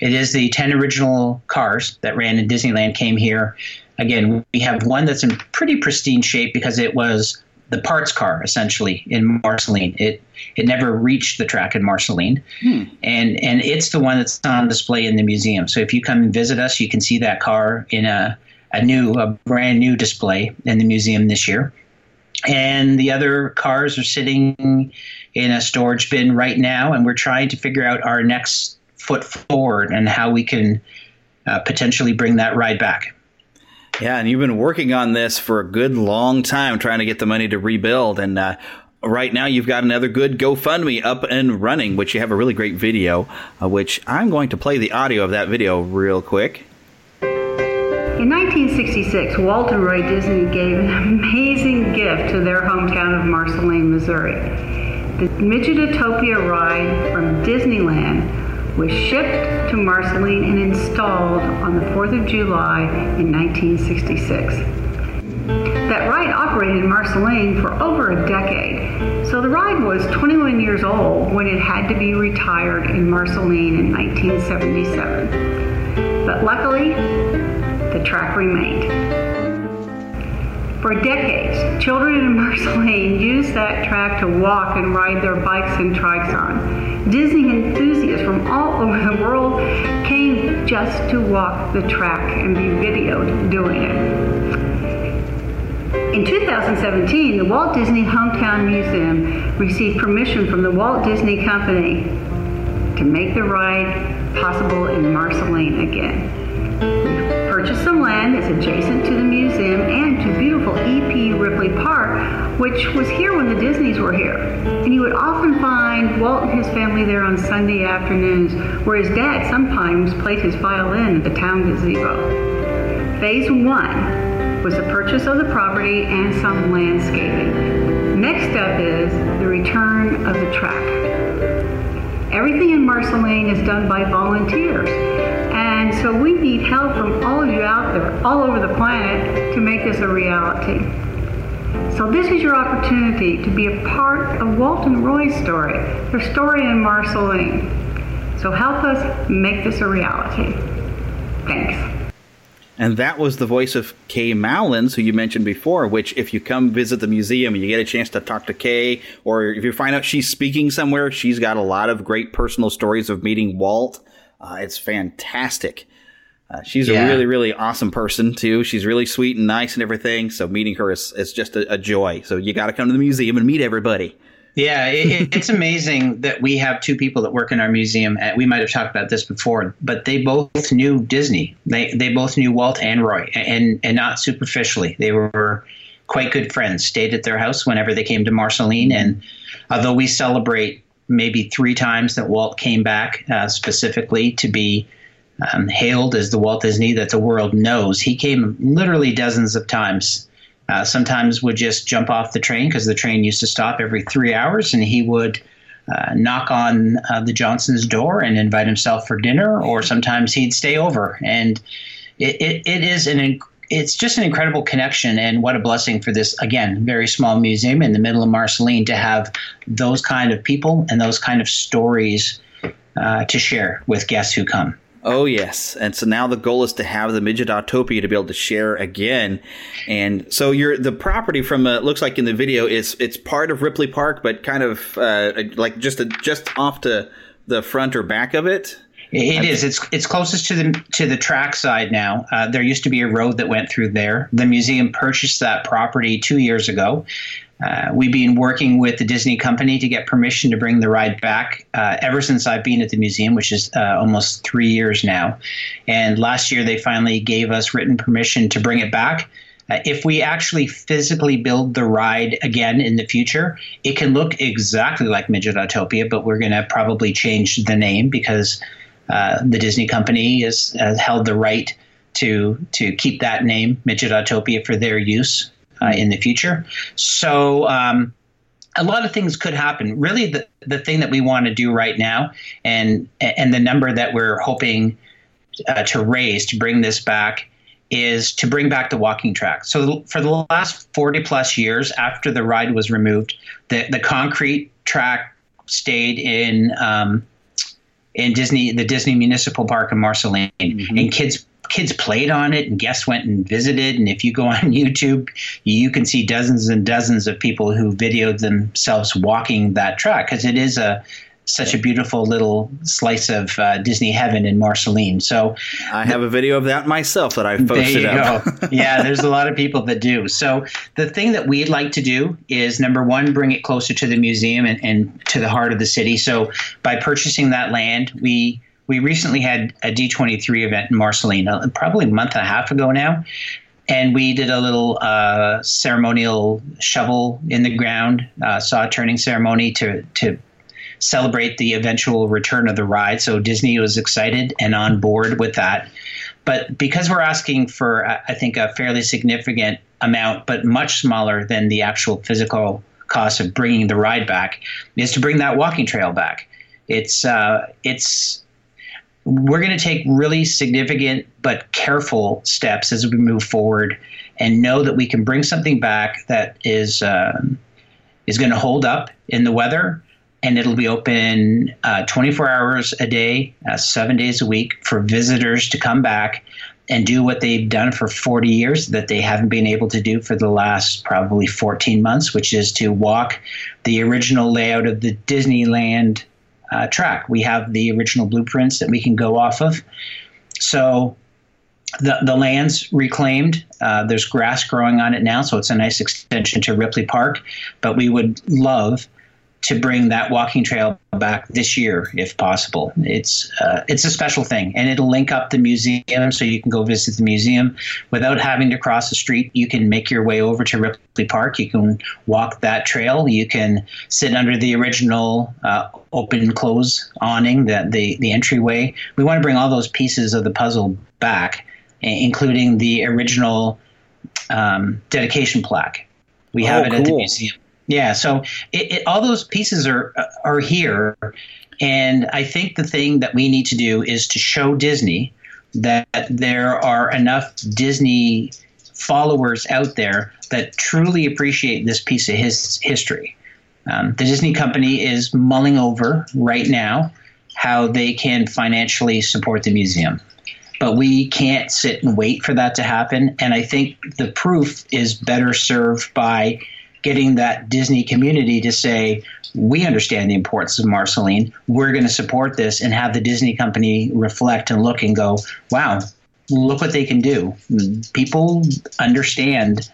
it is the 10 original cars that ran in Disneyland came here. Again, we have one that's in pretty pristine shape because it was the parts car essentially in Marceline. It it never reached the track in Marceline, hmm. and and it's the one that's on display in the museum. So if you come and visit us, you can see that car in a a new a brand new display in the museum this year. And the other cars are sitting in a storage bin right now, and we're trying to figure out our next foot forward and how we can uh, potentially bring that ride back. Yeah, and you've been working on this for a good long time, trying to get the money to rebuild. And uh, right now, you've got another good GoFundMe up and running, which you have a really great video, uh, which I'm going to play the audio of that video real quick. In 1966, Walt and Roy Disney gave an amazing gift to their hometown of Marceline, Missouri. The Midget Autopia ride from Disneyland was shipped to Marceline and installed on the 4th of July in 1966. That ride operated in Marceline for over a decade, so the ride was 21 years old when it had to be retired in Marceline in 1977. But luckily, the track remained. For decades, children in Marceline (laughs) used that track to walk and ride their bikes and trikes on. Disney enthusiasts from all (laughs) over the world came just to walk the track and be videoed doing it. In 2017, the Walt Disney Hometown Museum received permission from the Walt Disney Company to make the ride possible in Marceline again purchased some land that's adjacent to the museum and to beautiful E.P. Ripley Park, which was here when the Disneys were here. And you would often find Walt and his family there on Sunday afternoons, where his dad sometimes played his violin at the town gazebo. Phase one was the purchase of the property and some landscaping. Next up is the return of the track. Everything in Marceline is done by volunteers. So we need help from all of you out there, all over the planet, to make this a reality. So this is your opportunity to be a part of Walt and Roy's story, their story in Marceline. So help us make this a reality. Thanks. And that was the voice of Kaye Malins, who you mentioned before, which if you come visit the museum and you get a chance to talk to Kaye, or if you find out she's speaking somewhere, she's got a lot of great personal stories of meeting Walt uh, it's fantastic. Uh, she's yeah. a really, really awesome person too. She's really sweet and nice and everything. So meeting her is, is just a, a joy. So you got to come to the museum and meet everybody. Yeah, it, it's (laughs) amazing that we have two people that work in our museum. And we might have talked about this before, but they both knew Disney. They they both knew Walt and Roy, and and not superficially. They were quite good friends. Stayed at their house whenever they came to Marceline, and although we celebrate maybe three times that Walt came back uh, specifically to be um, hailed as the Walt Disney that the world knows. He came literally dozens of times. Uh, sometimes would just jump off the train because the train used to stop every three hours, and he would uh, knock on uh, the Johnsons' door and invite himself for dinner, or sometimes he'd stay over. And it, it, it is an it's just an incredible connection and what a blessing for this again very small museum in the middle of marceline to have those kind of people and those kind of stories uh, to share with guests who come Oh yes, and so now the goal is to have the Midget Autopia to be able to share again, and so you're the property from uh, looks like in the video is it's part of Ripley Park, but kind of uh, like just a, just off to the front or back of it. It is. It's it's closest to the to the track side now. Uh, there used to be a road that went through there. The museum purchased that property two years ago. Uh, we've been working with the Disney company to get permission to bring the ride back uh, ever since I've been at the museum, which is uh, almost three years now. And last year they finally gave us written permission to bring it back. Uh, if we actually physically build the ride again in the future, it can look exactly like Midget Autopia, but we're going to probably change the name because uh, the Disney company has, has held the right to to keep that name Midget Autopia for their use uh, in the future. So. Um, a lot of things could happen. Really, the, the thing that we want to do right now, and and the number that we're hoping uh, to raise to bring this back, is to bring back the walking track. So for the last 40 plus years after the ride was removed, the, the concrete track stayed in um, in Disney, the Disney Municipal Park in Marceline, mm-hmm. and kids kids played on it and guests went and visited and if you go (laughs) on youtube you can see dozens and dozens of people who videoed themselves walking that track because it is a such a beautiful little slice of uh, Disney heaven in Marceline. So I have a video of that myself that I've posted there you up. Go. (laughs) yeah, there's a lot of people that do. So the thing that we'd like to do is number one, bring it closer to the museum and, and to the heart of the city. So by purchasing that land, we we recently had a D23 event in Marceline, uh, probably a month and a half ago now. And we did a little uh, ceremonial shovel in the ground, uh, saw turning ceremony to, to celebrate the eventual return of the ride. So Disney was excited and on board with that. But because we're asking for, I think, a fairly significant amount, but much smaller than the actual physical cost of bringing the ride back, is to bring that walking trail back. It's uh, it's we're going to take really significant but careful steps as we move forward, and know that we can bring something back that is um, is going to hold up in the weather and it'll be open uh, 24 hours a day, uh, seven days a week for visitors to come back and do what they've done for 40 years that they haven't been able to do for the last probably 14 months, which is to walk the original layout of the Disneyland uh, track. We have the original blueprints that we can go off of. So the, the land's reclaimed. Uh, there's grass growing on it now, so it's a nice extension to Ripley Park. But we would love to bring that walking trail back this year, if possible. It's uh, it's a special thing, and it'll link up the museum, so you can go visit the museum without having to cross the street. You can make your way over to Ripley Park. You can walk that trail. You can sit under the original uh, open close awning, that the the entryway. We want to bring all those pieces of the puzzle back, including the original um, dedication plaque. We have oh, it cool. at the museum. Yeah, so it, it, all those pieces are are here, and I think the thing that we need to do is to show Disney that there are enough Disney followers out there that truly appreciate this piece of his history. Um, the Disney company is mulling over right now how they can financially support the museum. But we can't sit and wait for that to happen. And I think the proof is better served by getting that Disney community to say, we understand the importance of Marceline. We're going to support this and have the Disney company reflect and look and go, wow, look what they can do. People understand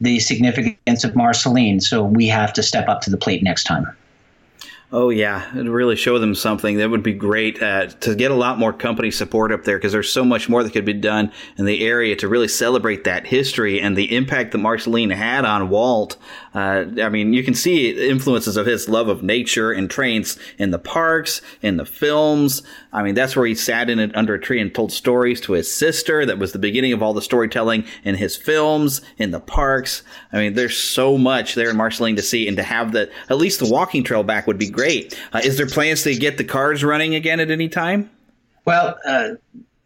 the significance of Marceline, so we have to step up to the plate next time. Oh yeah, to really show them something that would be great uh, to get a lot more company support up there because there's so much more that could be done in the area to really celebrate that history and the impact that Marceline had on Walt. Uh, I mean, you can see influences of his love of nature and trains in the parks, in the films. I mean, that's where he sat in it under a tree and told stories to his sister. That was the beginning of all the storytelling in his films, in the parks. I mean, there's so much there in Marceline to see and to have that at least the walking trail back would be great great. Uh, is there plans to get the cars running again at any time? Well, uh,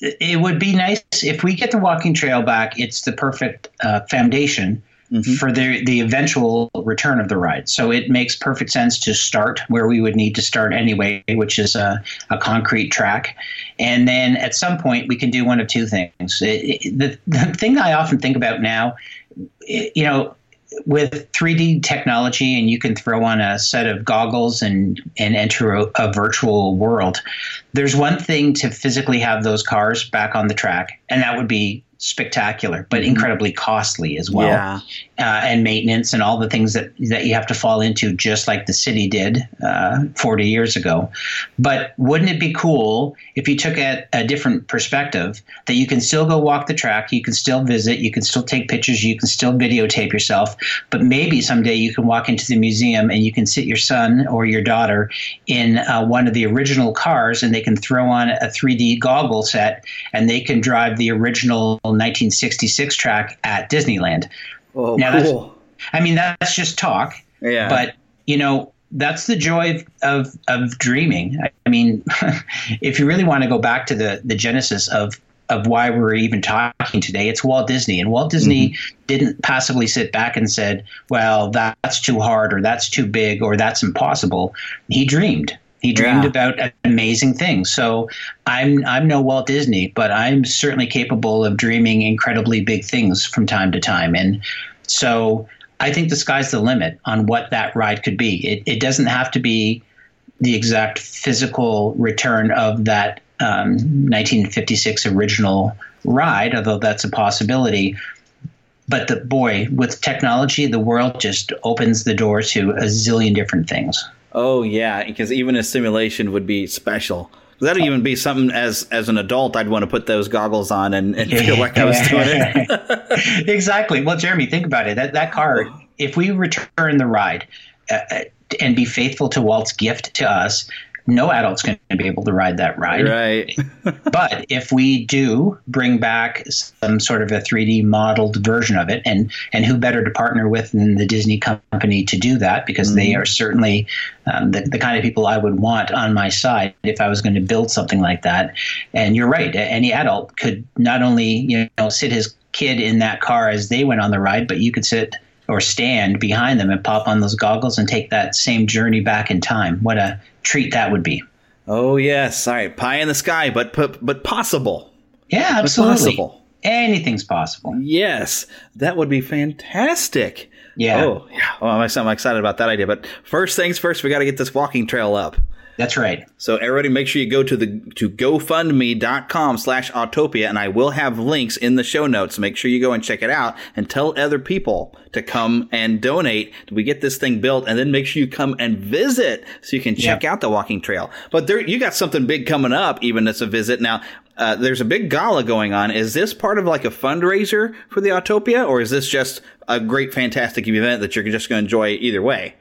it would be nice if we get the walking trail back. It's the perfect uh, foundation mm-hmm. for the the eventual return of the ride. So it makes perfect sense to start where we would need to start anyway, which is a, a concrete track, and then at some point we can do one of two things. It, it, the the thing I often think about now, it, you know with 3D technology, and you can throw on a set of goggles and and enter a, a, virtual world. There's one thing to physically have those cars back on the track, and that would be spectacular, but incredibly costly as well. Yeah. Uh, and maintenance and all the things that, that you have to fall into, just like the city did uh, 40 years ago. But wouldn't it be cool if you took a, a different perspective that you can still go walk the track, you can still visit, you can still take pictures, you can still videotape yourself, but maybe someday you can walk into the museum and you can sit your son or your daughter in uh, one of the original cars and they can throw on a 3D goggle set and they can drive the original 1966 track at Disneyland. Oh, now, cool. I mean, that's just talk. Yeah. But, you know, that's the joy of, of, of dreaming. I mean, (laughs) if you really want to go back to the, the genesis of, of why we're even talking today, it's Walt Disney. And Walt Disney mm-hmm. didn't passively sit back and said, well, that's too hard or that's too big or that's impossible. He dreamed. He dreamed Yeah. about amazing things. So I'm I'm no Walt Disney, but I'm certainly capable of dreaming incredibly big things from time to time. And so I think the sky's the limit on what that ride could be. It, it doesn't have to be the exact physical return of that um, 1956 original ride, although that's a possibility. But the boy, with technology, the world just opens the door to a zillion different things. Oh yeah, because even a simulation would be special. That'd even be something as as an adult I'd want to put those goggles on and, and feel like I was doing it. (laughs) exactly. Well, Jeremy, think about it. That that car, if we return the ride uh, uh, and be faithful to Walt's gift to us, no adult's going to be able to ride that ride. Right. (laughs) but if we do bring back some sort of a 3D modeled version of it, and and who better to partner with than the Disney company to do that because they Mhm. are certainly um, the, the kind of people I would want on my side if I was going to build something like that. And you're right, any adult could not only you know sit his kid in that car as they went on the ride, but you could sit or stand behind them and pop on those goggles and take that same journey back in time. What a treat that would be. Oh yes, all right, pie in the sky, but but, but possible. Yeah, absolutely. possible. Anything's possible. Yes, that would be fantastic. Yeah. Oh yeah. Well, I'm I'm excited about that idea. But first things first, we got to get this walking trail up. That's right. So everybody make sure you go to the to gofundme.com slash autopia and I will have links in the show notes. Make sure you go and check it out and tell other people to come and donate. We get this thing built and then make sure you come and visit so you can check out the walking trail. But there you got something big coming up even as a visit. Now uh, there's a big gala going on. Is this part of like a fundraiser for the Autopia or is this just a great fantastic event that you're just going to enjoy either way?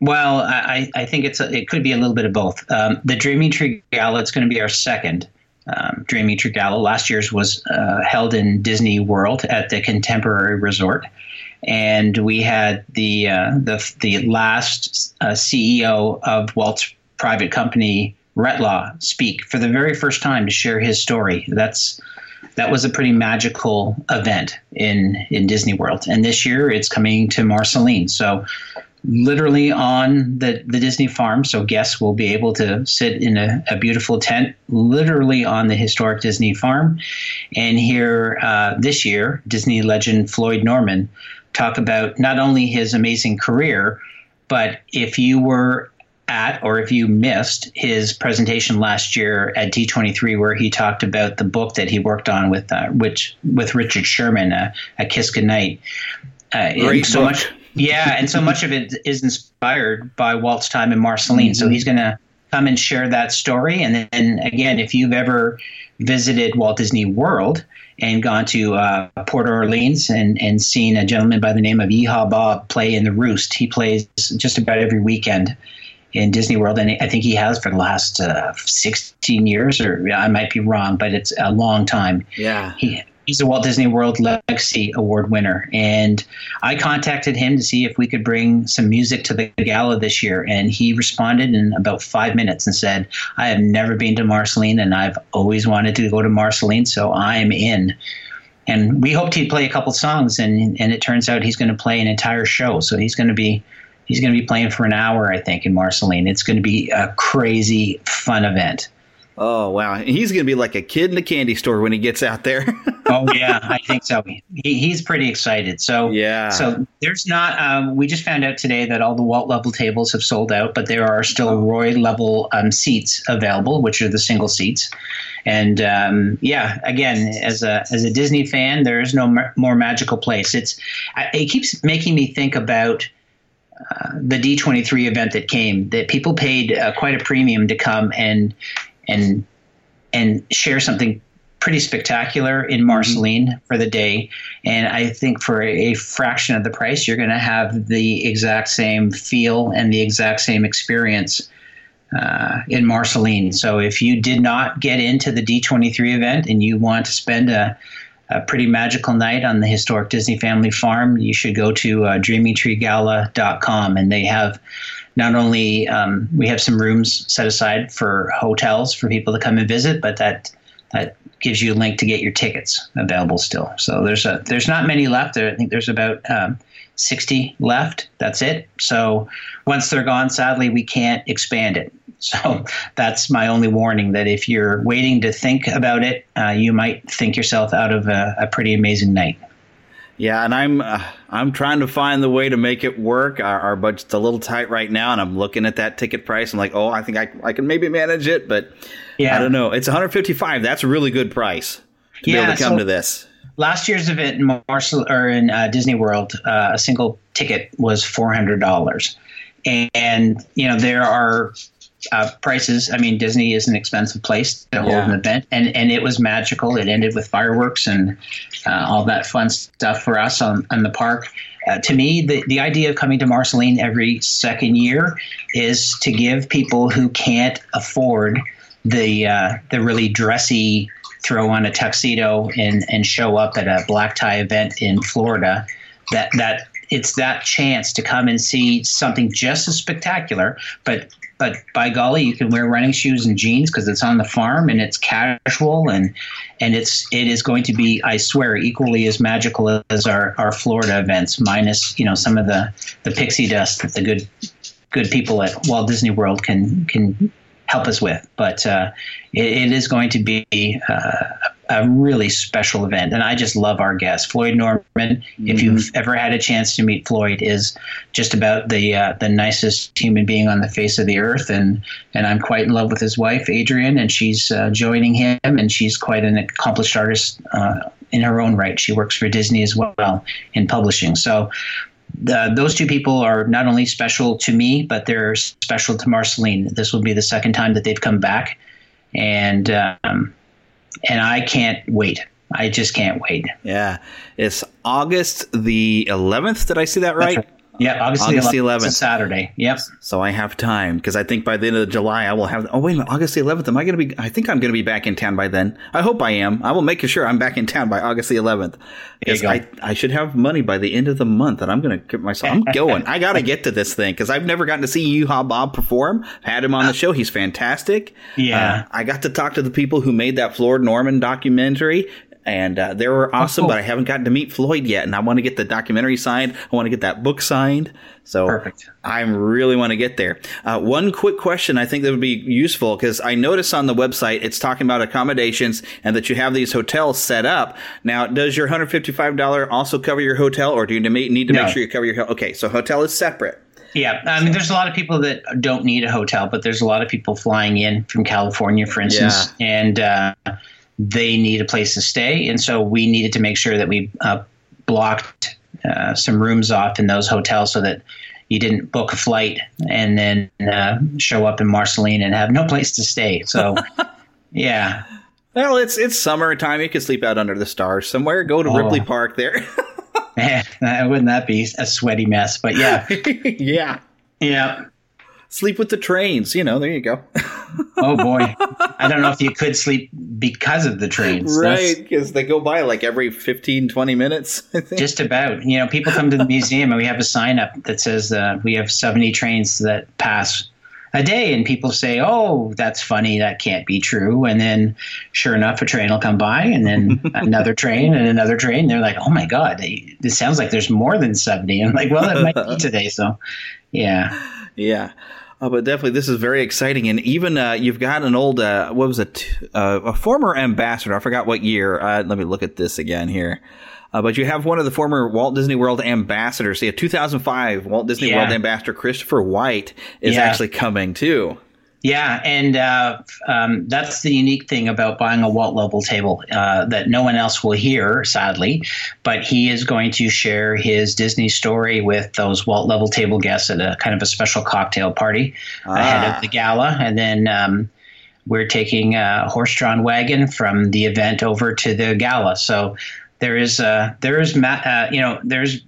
Well, I, I think it's a, it could be a little bit of both. Um, the Dreaming Tree Gala, it's going to be our second um, Dreaming Tree Gala. Last year's was uh, held in Disney World at the Contemporary Resort, and we had the uh, the the last uh, CEO of Walt's private company, Retlaw, speak for the very first time to share his story. That's that was a pretty magical event in in Disney World, and this year it's coming to Marceline. So literally on the, the Disney farm. So guests will be able to sit in a, a beautiful tent, literally on the historic Disney farm, and hear uh, this year Disney legend Floyd Norman talk about not only his amazing career, but if you were at or if you missed his presentation last year at D23 where he talked about the book that he worked on with uh, which with Richard Sherman, uh, A Kiss Goodnight. Uh, so book. much yeah, and so much of it is inspired by Walt's time in Marceline. So he's going to come and share that story. And then again, if you've ever visited Walt Disney World and gone to uh, Port Orleans and, and seen a gentleman by the name of Yeehaw Bob play in the Roost, he plays just about every weekend in Disney World, and I think he has for the last uh, 16 years, or I might be wrong, but it's a long time. Yeah. He, he's a Walt Disney World Legacy Award winner, and I contacted him to see if we could bring some music to the gala this year, and he responded in about five minutes and said, "I have never been to Marceline, and I've always wanted to go to Marceline, so I'm in." And we hoped he'd play a couple songs, and and it turns out he's going to play an entire show. So he's going to be he's going to be playing for an hour, I think, in Marceline. It's going to be a crazy fun event. Oh wow, he's going to be like a kid in a candy store when he gets out there. (laughs) oh yeah, I think so. He, he's pretty excited. So yeah. So there's not. Um, we just found out today that all the Walt level tables have sold out, but there are still Roy level um, seats available, which are the single seats. And um, yeah, again, as a as a Disney fan, there is no ma- more magical place. It's it keeps making me think about. Uh, the D23 event that came, that people paid uh, quite a premium to come and and and share something pretty spectacular in Marceline mm-hmm. for the day. And I think for a, a fraction of the price, you're going to have the exact same feel and the exact same experience uh, in Marceline. So if you did not get into the D23 event and you want to spend a a pretty magical night on the historic Disney Family Farm, you should go to uh, dreamingtreegala.com and they have not only um, we have some rooms set aside for hotels for people to come and visit, but that that gives you a link to get your tickets available still. So there's a there's not many left. There, I think there's about um, 60 left. That's it. So once they're gone, sadly, we can't expand it. (laughs) So that's my only warning that if you're waiting to think about it, uh, you might think yourself out of a, a pretty amazing night. Yeah, and I'm uh, I'm trying to find the way to make it work. Our, our, budget's a little tight right now, and I'm looking at that ticket price. I'm like, oh, I think I I can maybe manage it, but yeah. I don't know. It's 155. That's a really good price to yeah, be able to come so to this. Last year's event in Marshall or in uh, Disney World, uh, a single ticket was four hundred dollars, and you know there are uh, prices. I mean, Disney is an expensive place to hold yeah. an event, and and it was magical. It ended with fireworks and uh, all that fun stuff for us on, on the park. Uh, to me, the, the idea of coming to Marceline every second year is to give people who can't afford the uh, the really dressy throw on a tuxedo and and show up at a black tie event in Florida that that it's that chance to come and see something just as spectacular, but but by golly, you can wear running shoes and jeans because it's on the farm and it's casual and and it's it is going to be, I swear, equally as magical as our, our Florida events, minus you know some of the the pixie dust that the good good people at Walt Disney World can can help us with. But uh, it, it is going to be uh, a really special event, and I just love our guest, Floyd Norman. Mm-hmm. If you've ever had a chance to meet Floyd, is just about the uh, the nicest human being on the face of the earth, and and I'm quite in love with his wife, Adrienne, and she's uh, joining him, and she's quite an accomplished artist uh, in her own right. She works for Disney as well in publishing, so. Uh, those two people are not only special to me, but they're special to Marceline. This will be the second time that they've come back, and um, and I can't wait. I just can't wait. Yeah, it's August the 11th. Did I see that right? right. Yeah, August, August the 11th. It's a Saturday. Yep. So I have time because I think by the end of July I will have. Oh wait a minute, August the 11th. Am I going to be? I think I'm going to be back in town by then. I hope I am. I will make sure I'm back in town by August the 11th. Because I I should have money by the end of the month, and I'm going to get myself. I'm going. I got to get to this thing because I've never gotten to see Yeehaw Bob perform. Had him on the show. He's fantastic. Yeah. Uh, I got to talk to the people who made that Floyd Norman documentary and uh, they were awesome. Oh, cool. But I haven't gotten to meet Floyd yet, and I want to get the documentary signed. I want to get that book signed. So perfect. I really want to get there. Uh, one quick question I think that would be useful because I notice on the website it's talking about accommodations and that you have these hotels set up. Now, does your hundred fifty five dollar also cover your hotel, or do you need to no. make sure you cover your hotel? Okay, so hotel is separate. Yeah, I mean, there's a lot of people that don't need a hotel, but there's a lot of people flying in from California, for instance, yeah. and. Uh, they need a place to stay, and so we needed to make sure that we uh, blocked uh, some rooms off in those hotels so that you didn't book a flight and then uh, show up in Marceline and have no place to stay. So, (laughs) yeah. Well, it's it's summertime. You can sleep out under the stars somewhere. Go to oh. Ripley Park there. (laughs) (laughs) Man, wouldn't that be a sweaty mess? But yeah, yeah, yeah sleep with the trains. You know, there you go. (laughs) oh boy, I don't know if you could sleep because of the trains, right? Because they go by like every 15, 20 minutes. (laughs) Just about. You know, people come to the museum and we have a sign up that says uh, we have seventy trains that pass a day and people say oh that's funny that can't be true and then sure enough a train will come by and then (laughs) another train and another train they're like oh my god this sounds like there's more than 70 i'm like well it might be today so yeah yeah Oh, but definitely, this is very exciting, and even uh, you've got an old uh, what was it, uh, a former ambassador. I forgot what year. Uh, let me look at this again here. Uh, but you have one of the former Walt Disney World ambassadors. Yeah, 2005 Walt Disney Yeah. World ambassador Christopher White is Yeah. actually coming too. Yeah, and uh, um, that's the unique thing about buying a Walt level table uh, that no one else will hear, sadly. But he is going to share his Disney story with those Walt level table guests at a kind of a special cocktail party ahead Ah. of the gala, and then. Um, we're taking a horse-drawn wagon from the event over to the gala. So there is uh, there is ma- uh, you know there's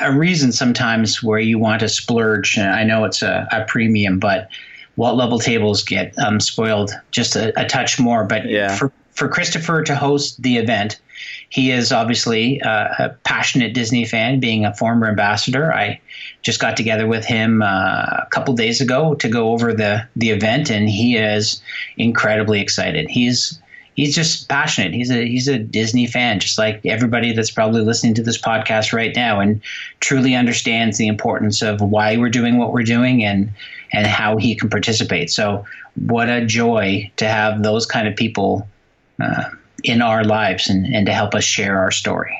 a reason sometimes where you want to splurge. I know it's a, a premium, but Walt level tables get um, spoiled just a, a touch more. But for for Christopher to host the event, he is obviously uh, a passionate Disney fan, being a former ambassador. I just got together with him uh, a couple days ago to go over the the event, and he is incredibly excited. He's he's just passionate. He's a he's a Disney fan, just like everybody that's probably listening to this podcast right now, and truly understands the importance of why we're doing what we're doing and and how he can participate. So, what a joy to have those kind of people uh, in our lives and, and to help us share our story.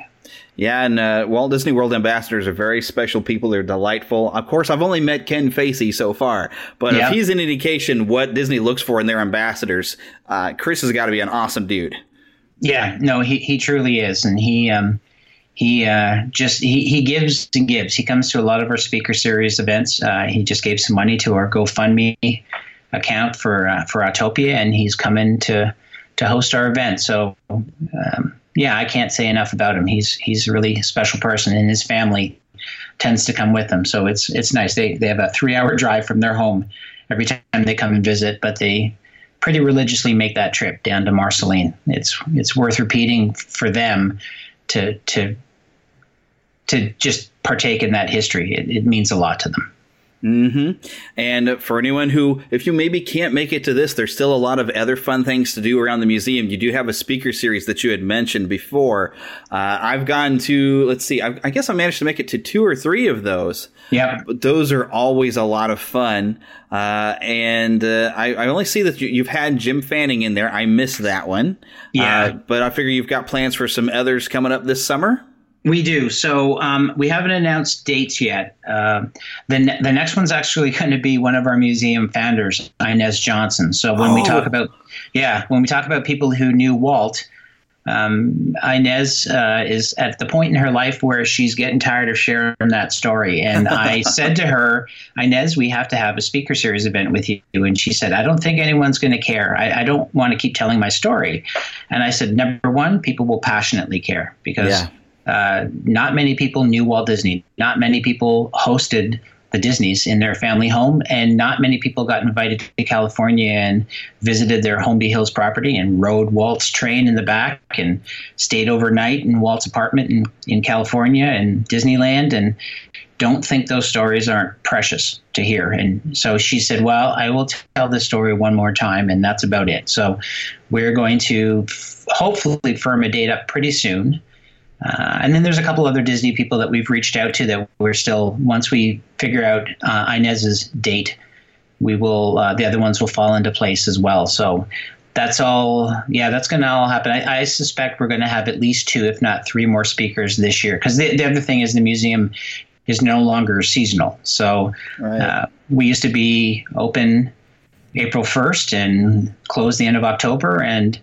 Yeah, and uh, Walt Disney World ambassadors are very special people. They're delightful. Of course, I've only met Ken Facey so far, but Yeah. if he's an indication what Disney looks for in their ambassadors, uh, Chris has got to be an awesome dude. Yeah, no, he, he truly is, and he um, he uh, just he, he gives and gives. He comes to a lot of our speaker series events. Uh, he just gave some money to our GoFundMe account for uh, for Autopia, and he's coming to to host our event. So um, yeah, I can't say enough about him. He's he's a really special person, and his family tends to come with them. So it's it's nice. They they have a three hour drive from their home every time they come and visit, but they pretty religiously make that trip down to Marceline. It's it's worth repeating for them to to to just partake in that history. It, it means a lot to them. hmm And for anyone who, if you maybe can't make it to this, there's still a lot of other fun things to do around the museum. You do have a speaker series that you had mentioned before. Uh, I've gone to, let's see, I, I guess I managed to make it to two or three of those. Yeah. But those are always a lot of fun. Uh, and uh, I, I only see that you, you've had Jim Fanning in there. I missed that one. Yeah. Uh, but I figure you've got plans for some others coming up this summer. We do. So um, we haven't announced dates yet. Uh, the ne- the next one's actually (laughs) going to be one of our museum founders, Inez Johnson. So when we Oh. talk about yeah, when we talk about people who knew Walt, um, Inez uh, is at the point in her life where she's getting tired of sharing that story. And I (laughs) said to her, Inez, we have to have a speaker series event with you. And she said, I don't think anyone's going to care. I, I don't want to keep telling my story. And I said, number one, people will passionately care because Yeah. Uh, not many people knew Walt Disney. Not many people hosted the Disneys in their family home, and not many people got invited to California and visited their Holmby Hills property and rode Walt's train in the back and stayed overnight in Walt's apartment in, in California and Disneyland and don't think those stories aren't precious to hear. And so she said, Well, I will tell this story one more time, and that's about it. So we're going to f- hopefully firm a date up pretty soon. Uh, and then there's a couple other Disney people that we've reached out to that we're still, once we figure out uh, Inez's date, we will, uh, the other ones will fall into place as well. So that's all, yeah, that's going to all happen. I, I suspect we're going to have at least two, if not three more speakers this year. Because the, the other thing is the museum is no longer seasonal. So uh, we used to be open April 1st and close the end of October. And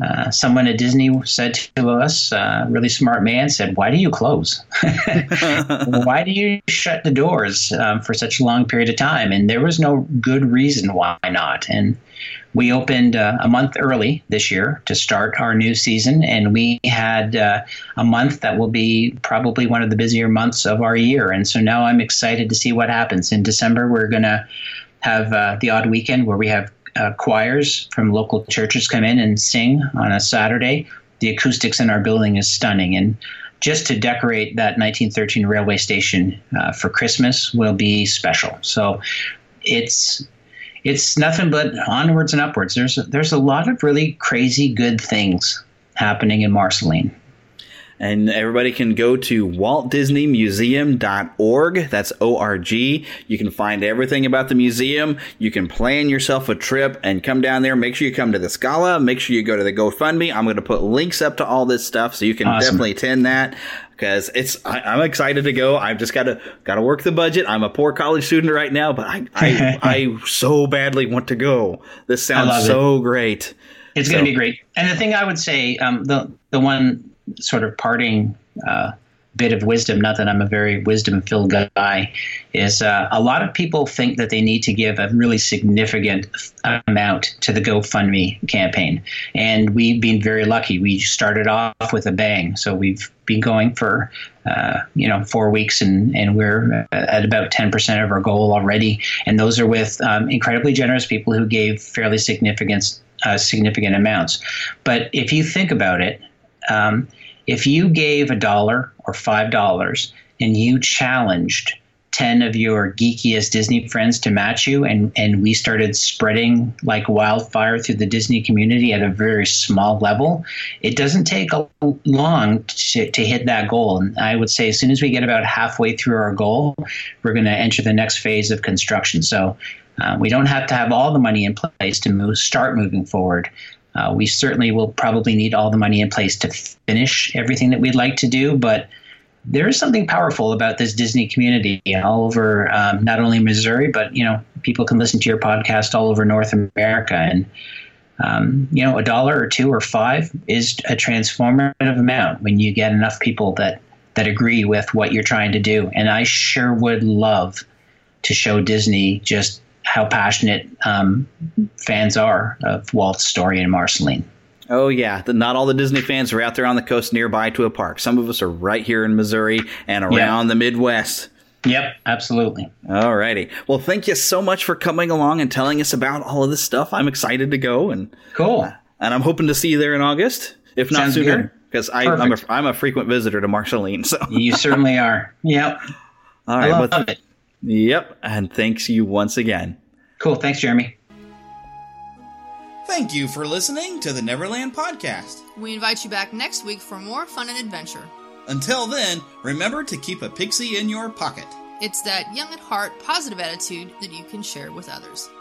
uh, someone at Disney said to us, uh, really smart man, said, Why do you close? (laughs) why do you shut the doors um, for such a long period of time? And there was no good reason why not. And we opened uh, a month early this year to start our new season, and we had uh, a month that will be probably one of the busier months of our year. And so now I'm excited to see what happens. In December, we're going to have uh, the odd weekend where we have uh, choirs from local churches come in and sing on a Saturday. The acoustics in our building is stunning, and just to decorate that 1913 railway station uh, for Christmas will be special. So it's it's nothing but onwards and upwards. There's a, there's a lot of really crazy good things happening in Marceline. And everybody can go to waltdisneymuseum.org. That's O-R-G. You can find everything about the museum. You can plan yourself a trip and come down there. Make sure you come to the Scala. Make sure you go to the GoFundMe. I'm going to put links up to all this stuff so you can Awesome. definitely attend that because it's I, I'm excited to go. I've just got to got to work the budget. I'm a poor college student right now, but I I, (laughs) I so badly want to go. This sounds love it. so great. It's So- going to be great. And the thing I would say, um, the the one sort of parting uh, bit of wisdom, not that I'm a very wisdom filled guy, is uh, a lot of people think that they need to give a really significant amount to the GoFundMe campaign, and we've been very lucky. We started off with a bang, so we've been going for uh, you know four weeks, and and we're at about ten percent of our goal already. And those are with um, incredibly generous people who gave fairly significant uh, significant amounts. But if you think about it, um, if you gave a dollar or five dollars and you challenged 10 of your geekiest Disney friends to match you, and, and we started spreading like wildfire through the Disney community at a very small level, it doesn't take long to, to hit that goal. And I would say as soon as we get about halfway through our goal, we're going to enter the next phase of construction. So uh, we don't have to have all the money in place to move, start moving forward. Uh, we certainly will probably need all the money in place to finish everything that we'd like to do, but there is something powerful about this Disney community all over um, not only Missouri, but you know people can listen to your podcast all over North America, and um, you know a dollar or two or five is a transformative amount when you get enough people that that agree with what you're trying to do. And I sure would love to show Disney just how passionate um, fans are of Walt's story and Marceline. Oh yeah, the, not all the Disney fans are out there on the coast nearby to a park. Some of us are right here in Missouri and around Yeah. the Midwest. Yep, absolutely. Alrighty. Well, thank you so much for coming along and telling us about all of this stuff. I'm excited to go and cool. and I'm hoping to see you there in August, if not Sounds sooner, because I'm a. I'm a frequent visitor to Marceline. (laughs) So You certainly are. Yep. all I right, love it. Yep, and thanks you once again. Cool. Thanks, Jeremy. Thank you for listening to the Neverland Podcast. We invite you back next week for more fun and adventure. Until then, remember to keep a pixie in your pocket. It's that young at heart, positive attitude that you can share with others.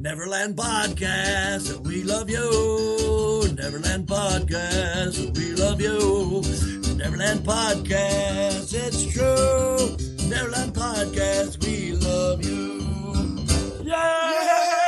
Neverland Podcast. We love you. Neverland Podcast. We love you. Neverland Podcast. It's true. Neverland Podcast. We love you. Yeah!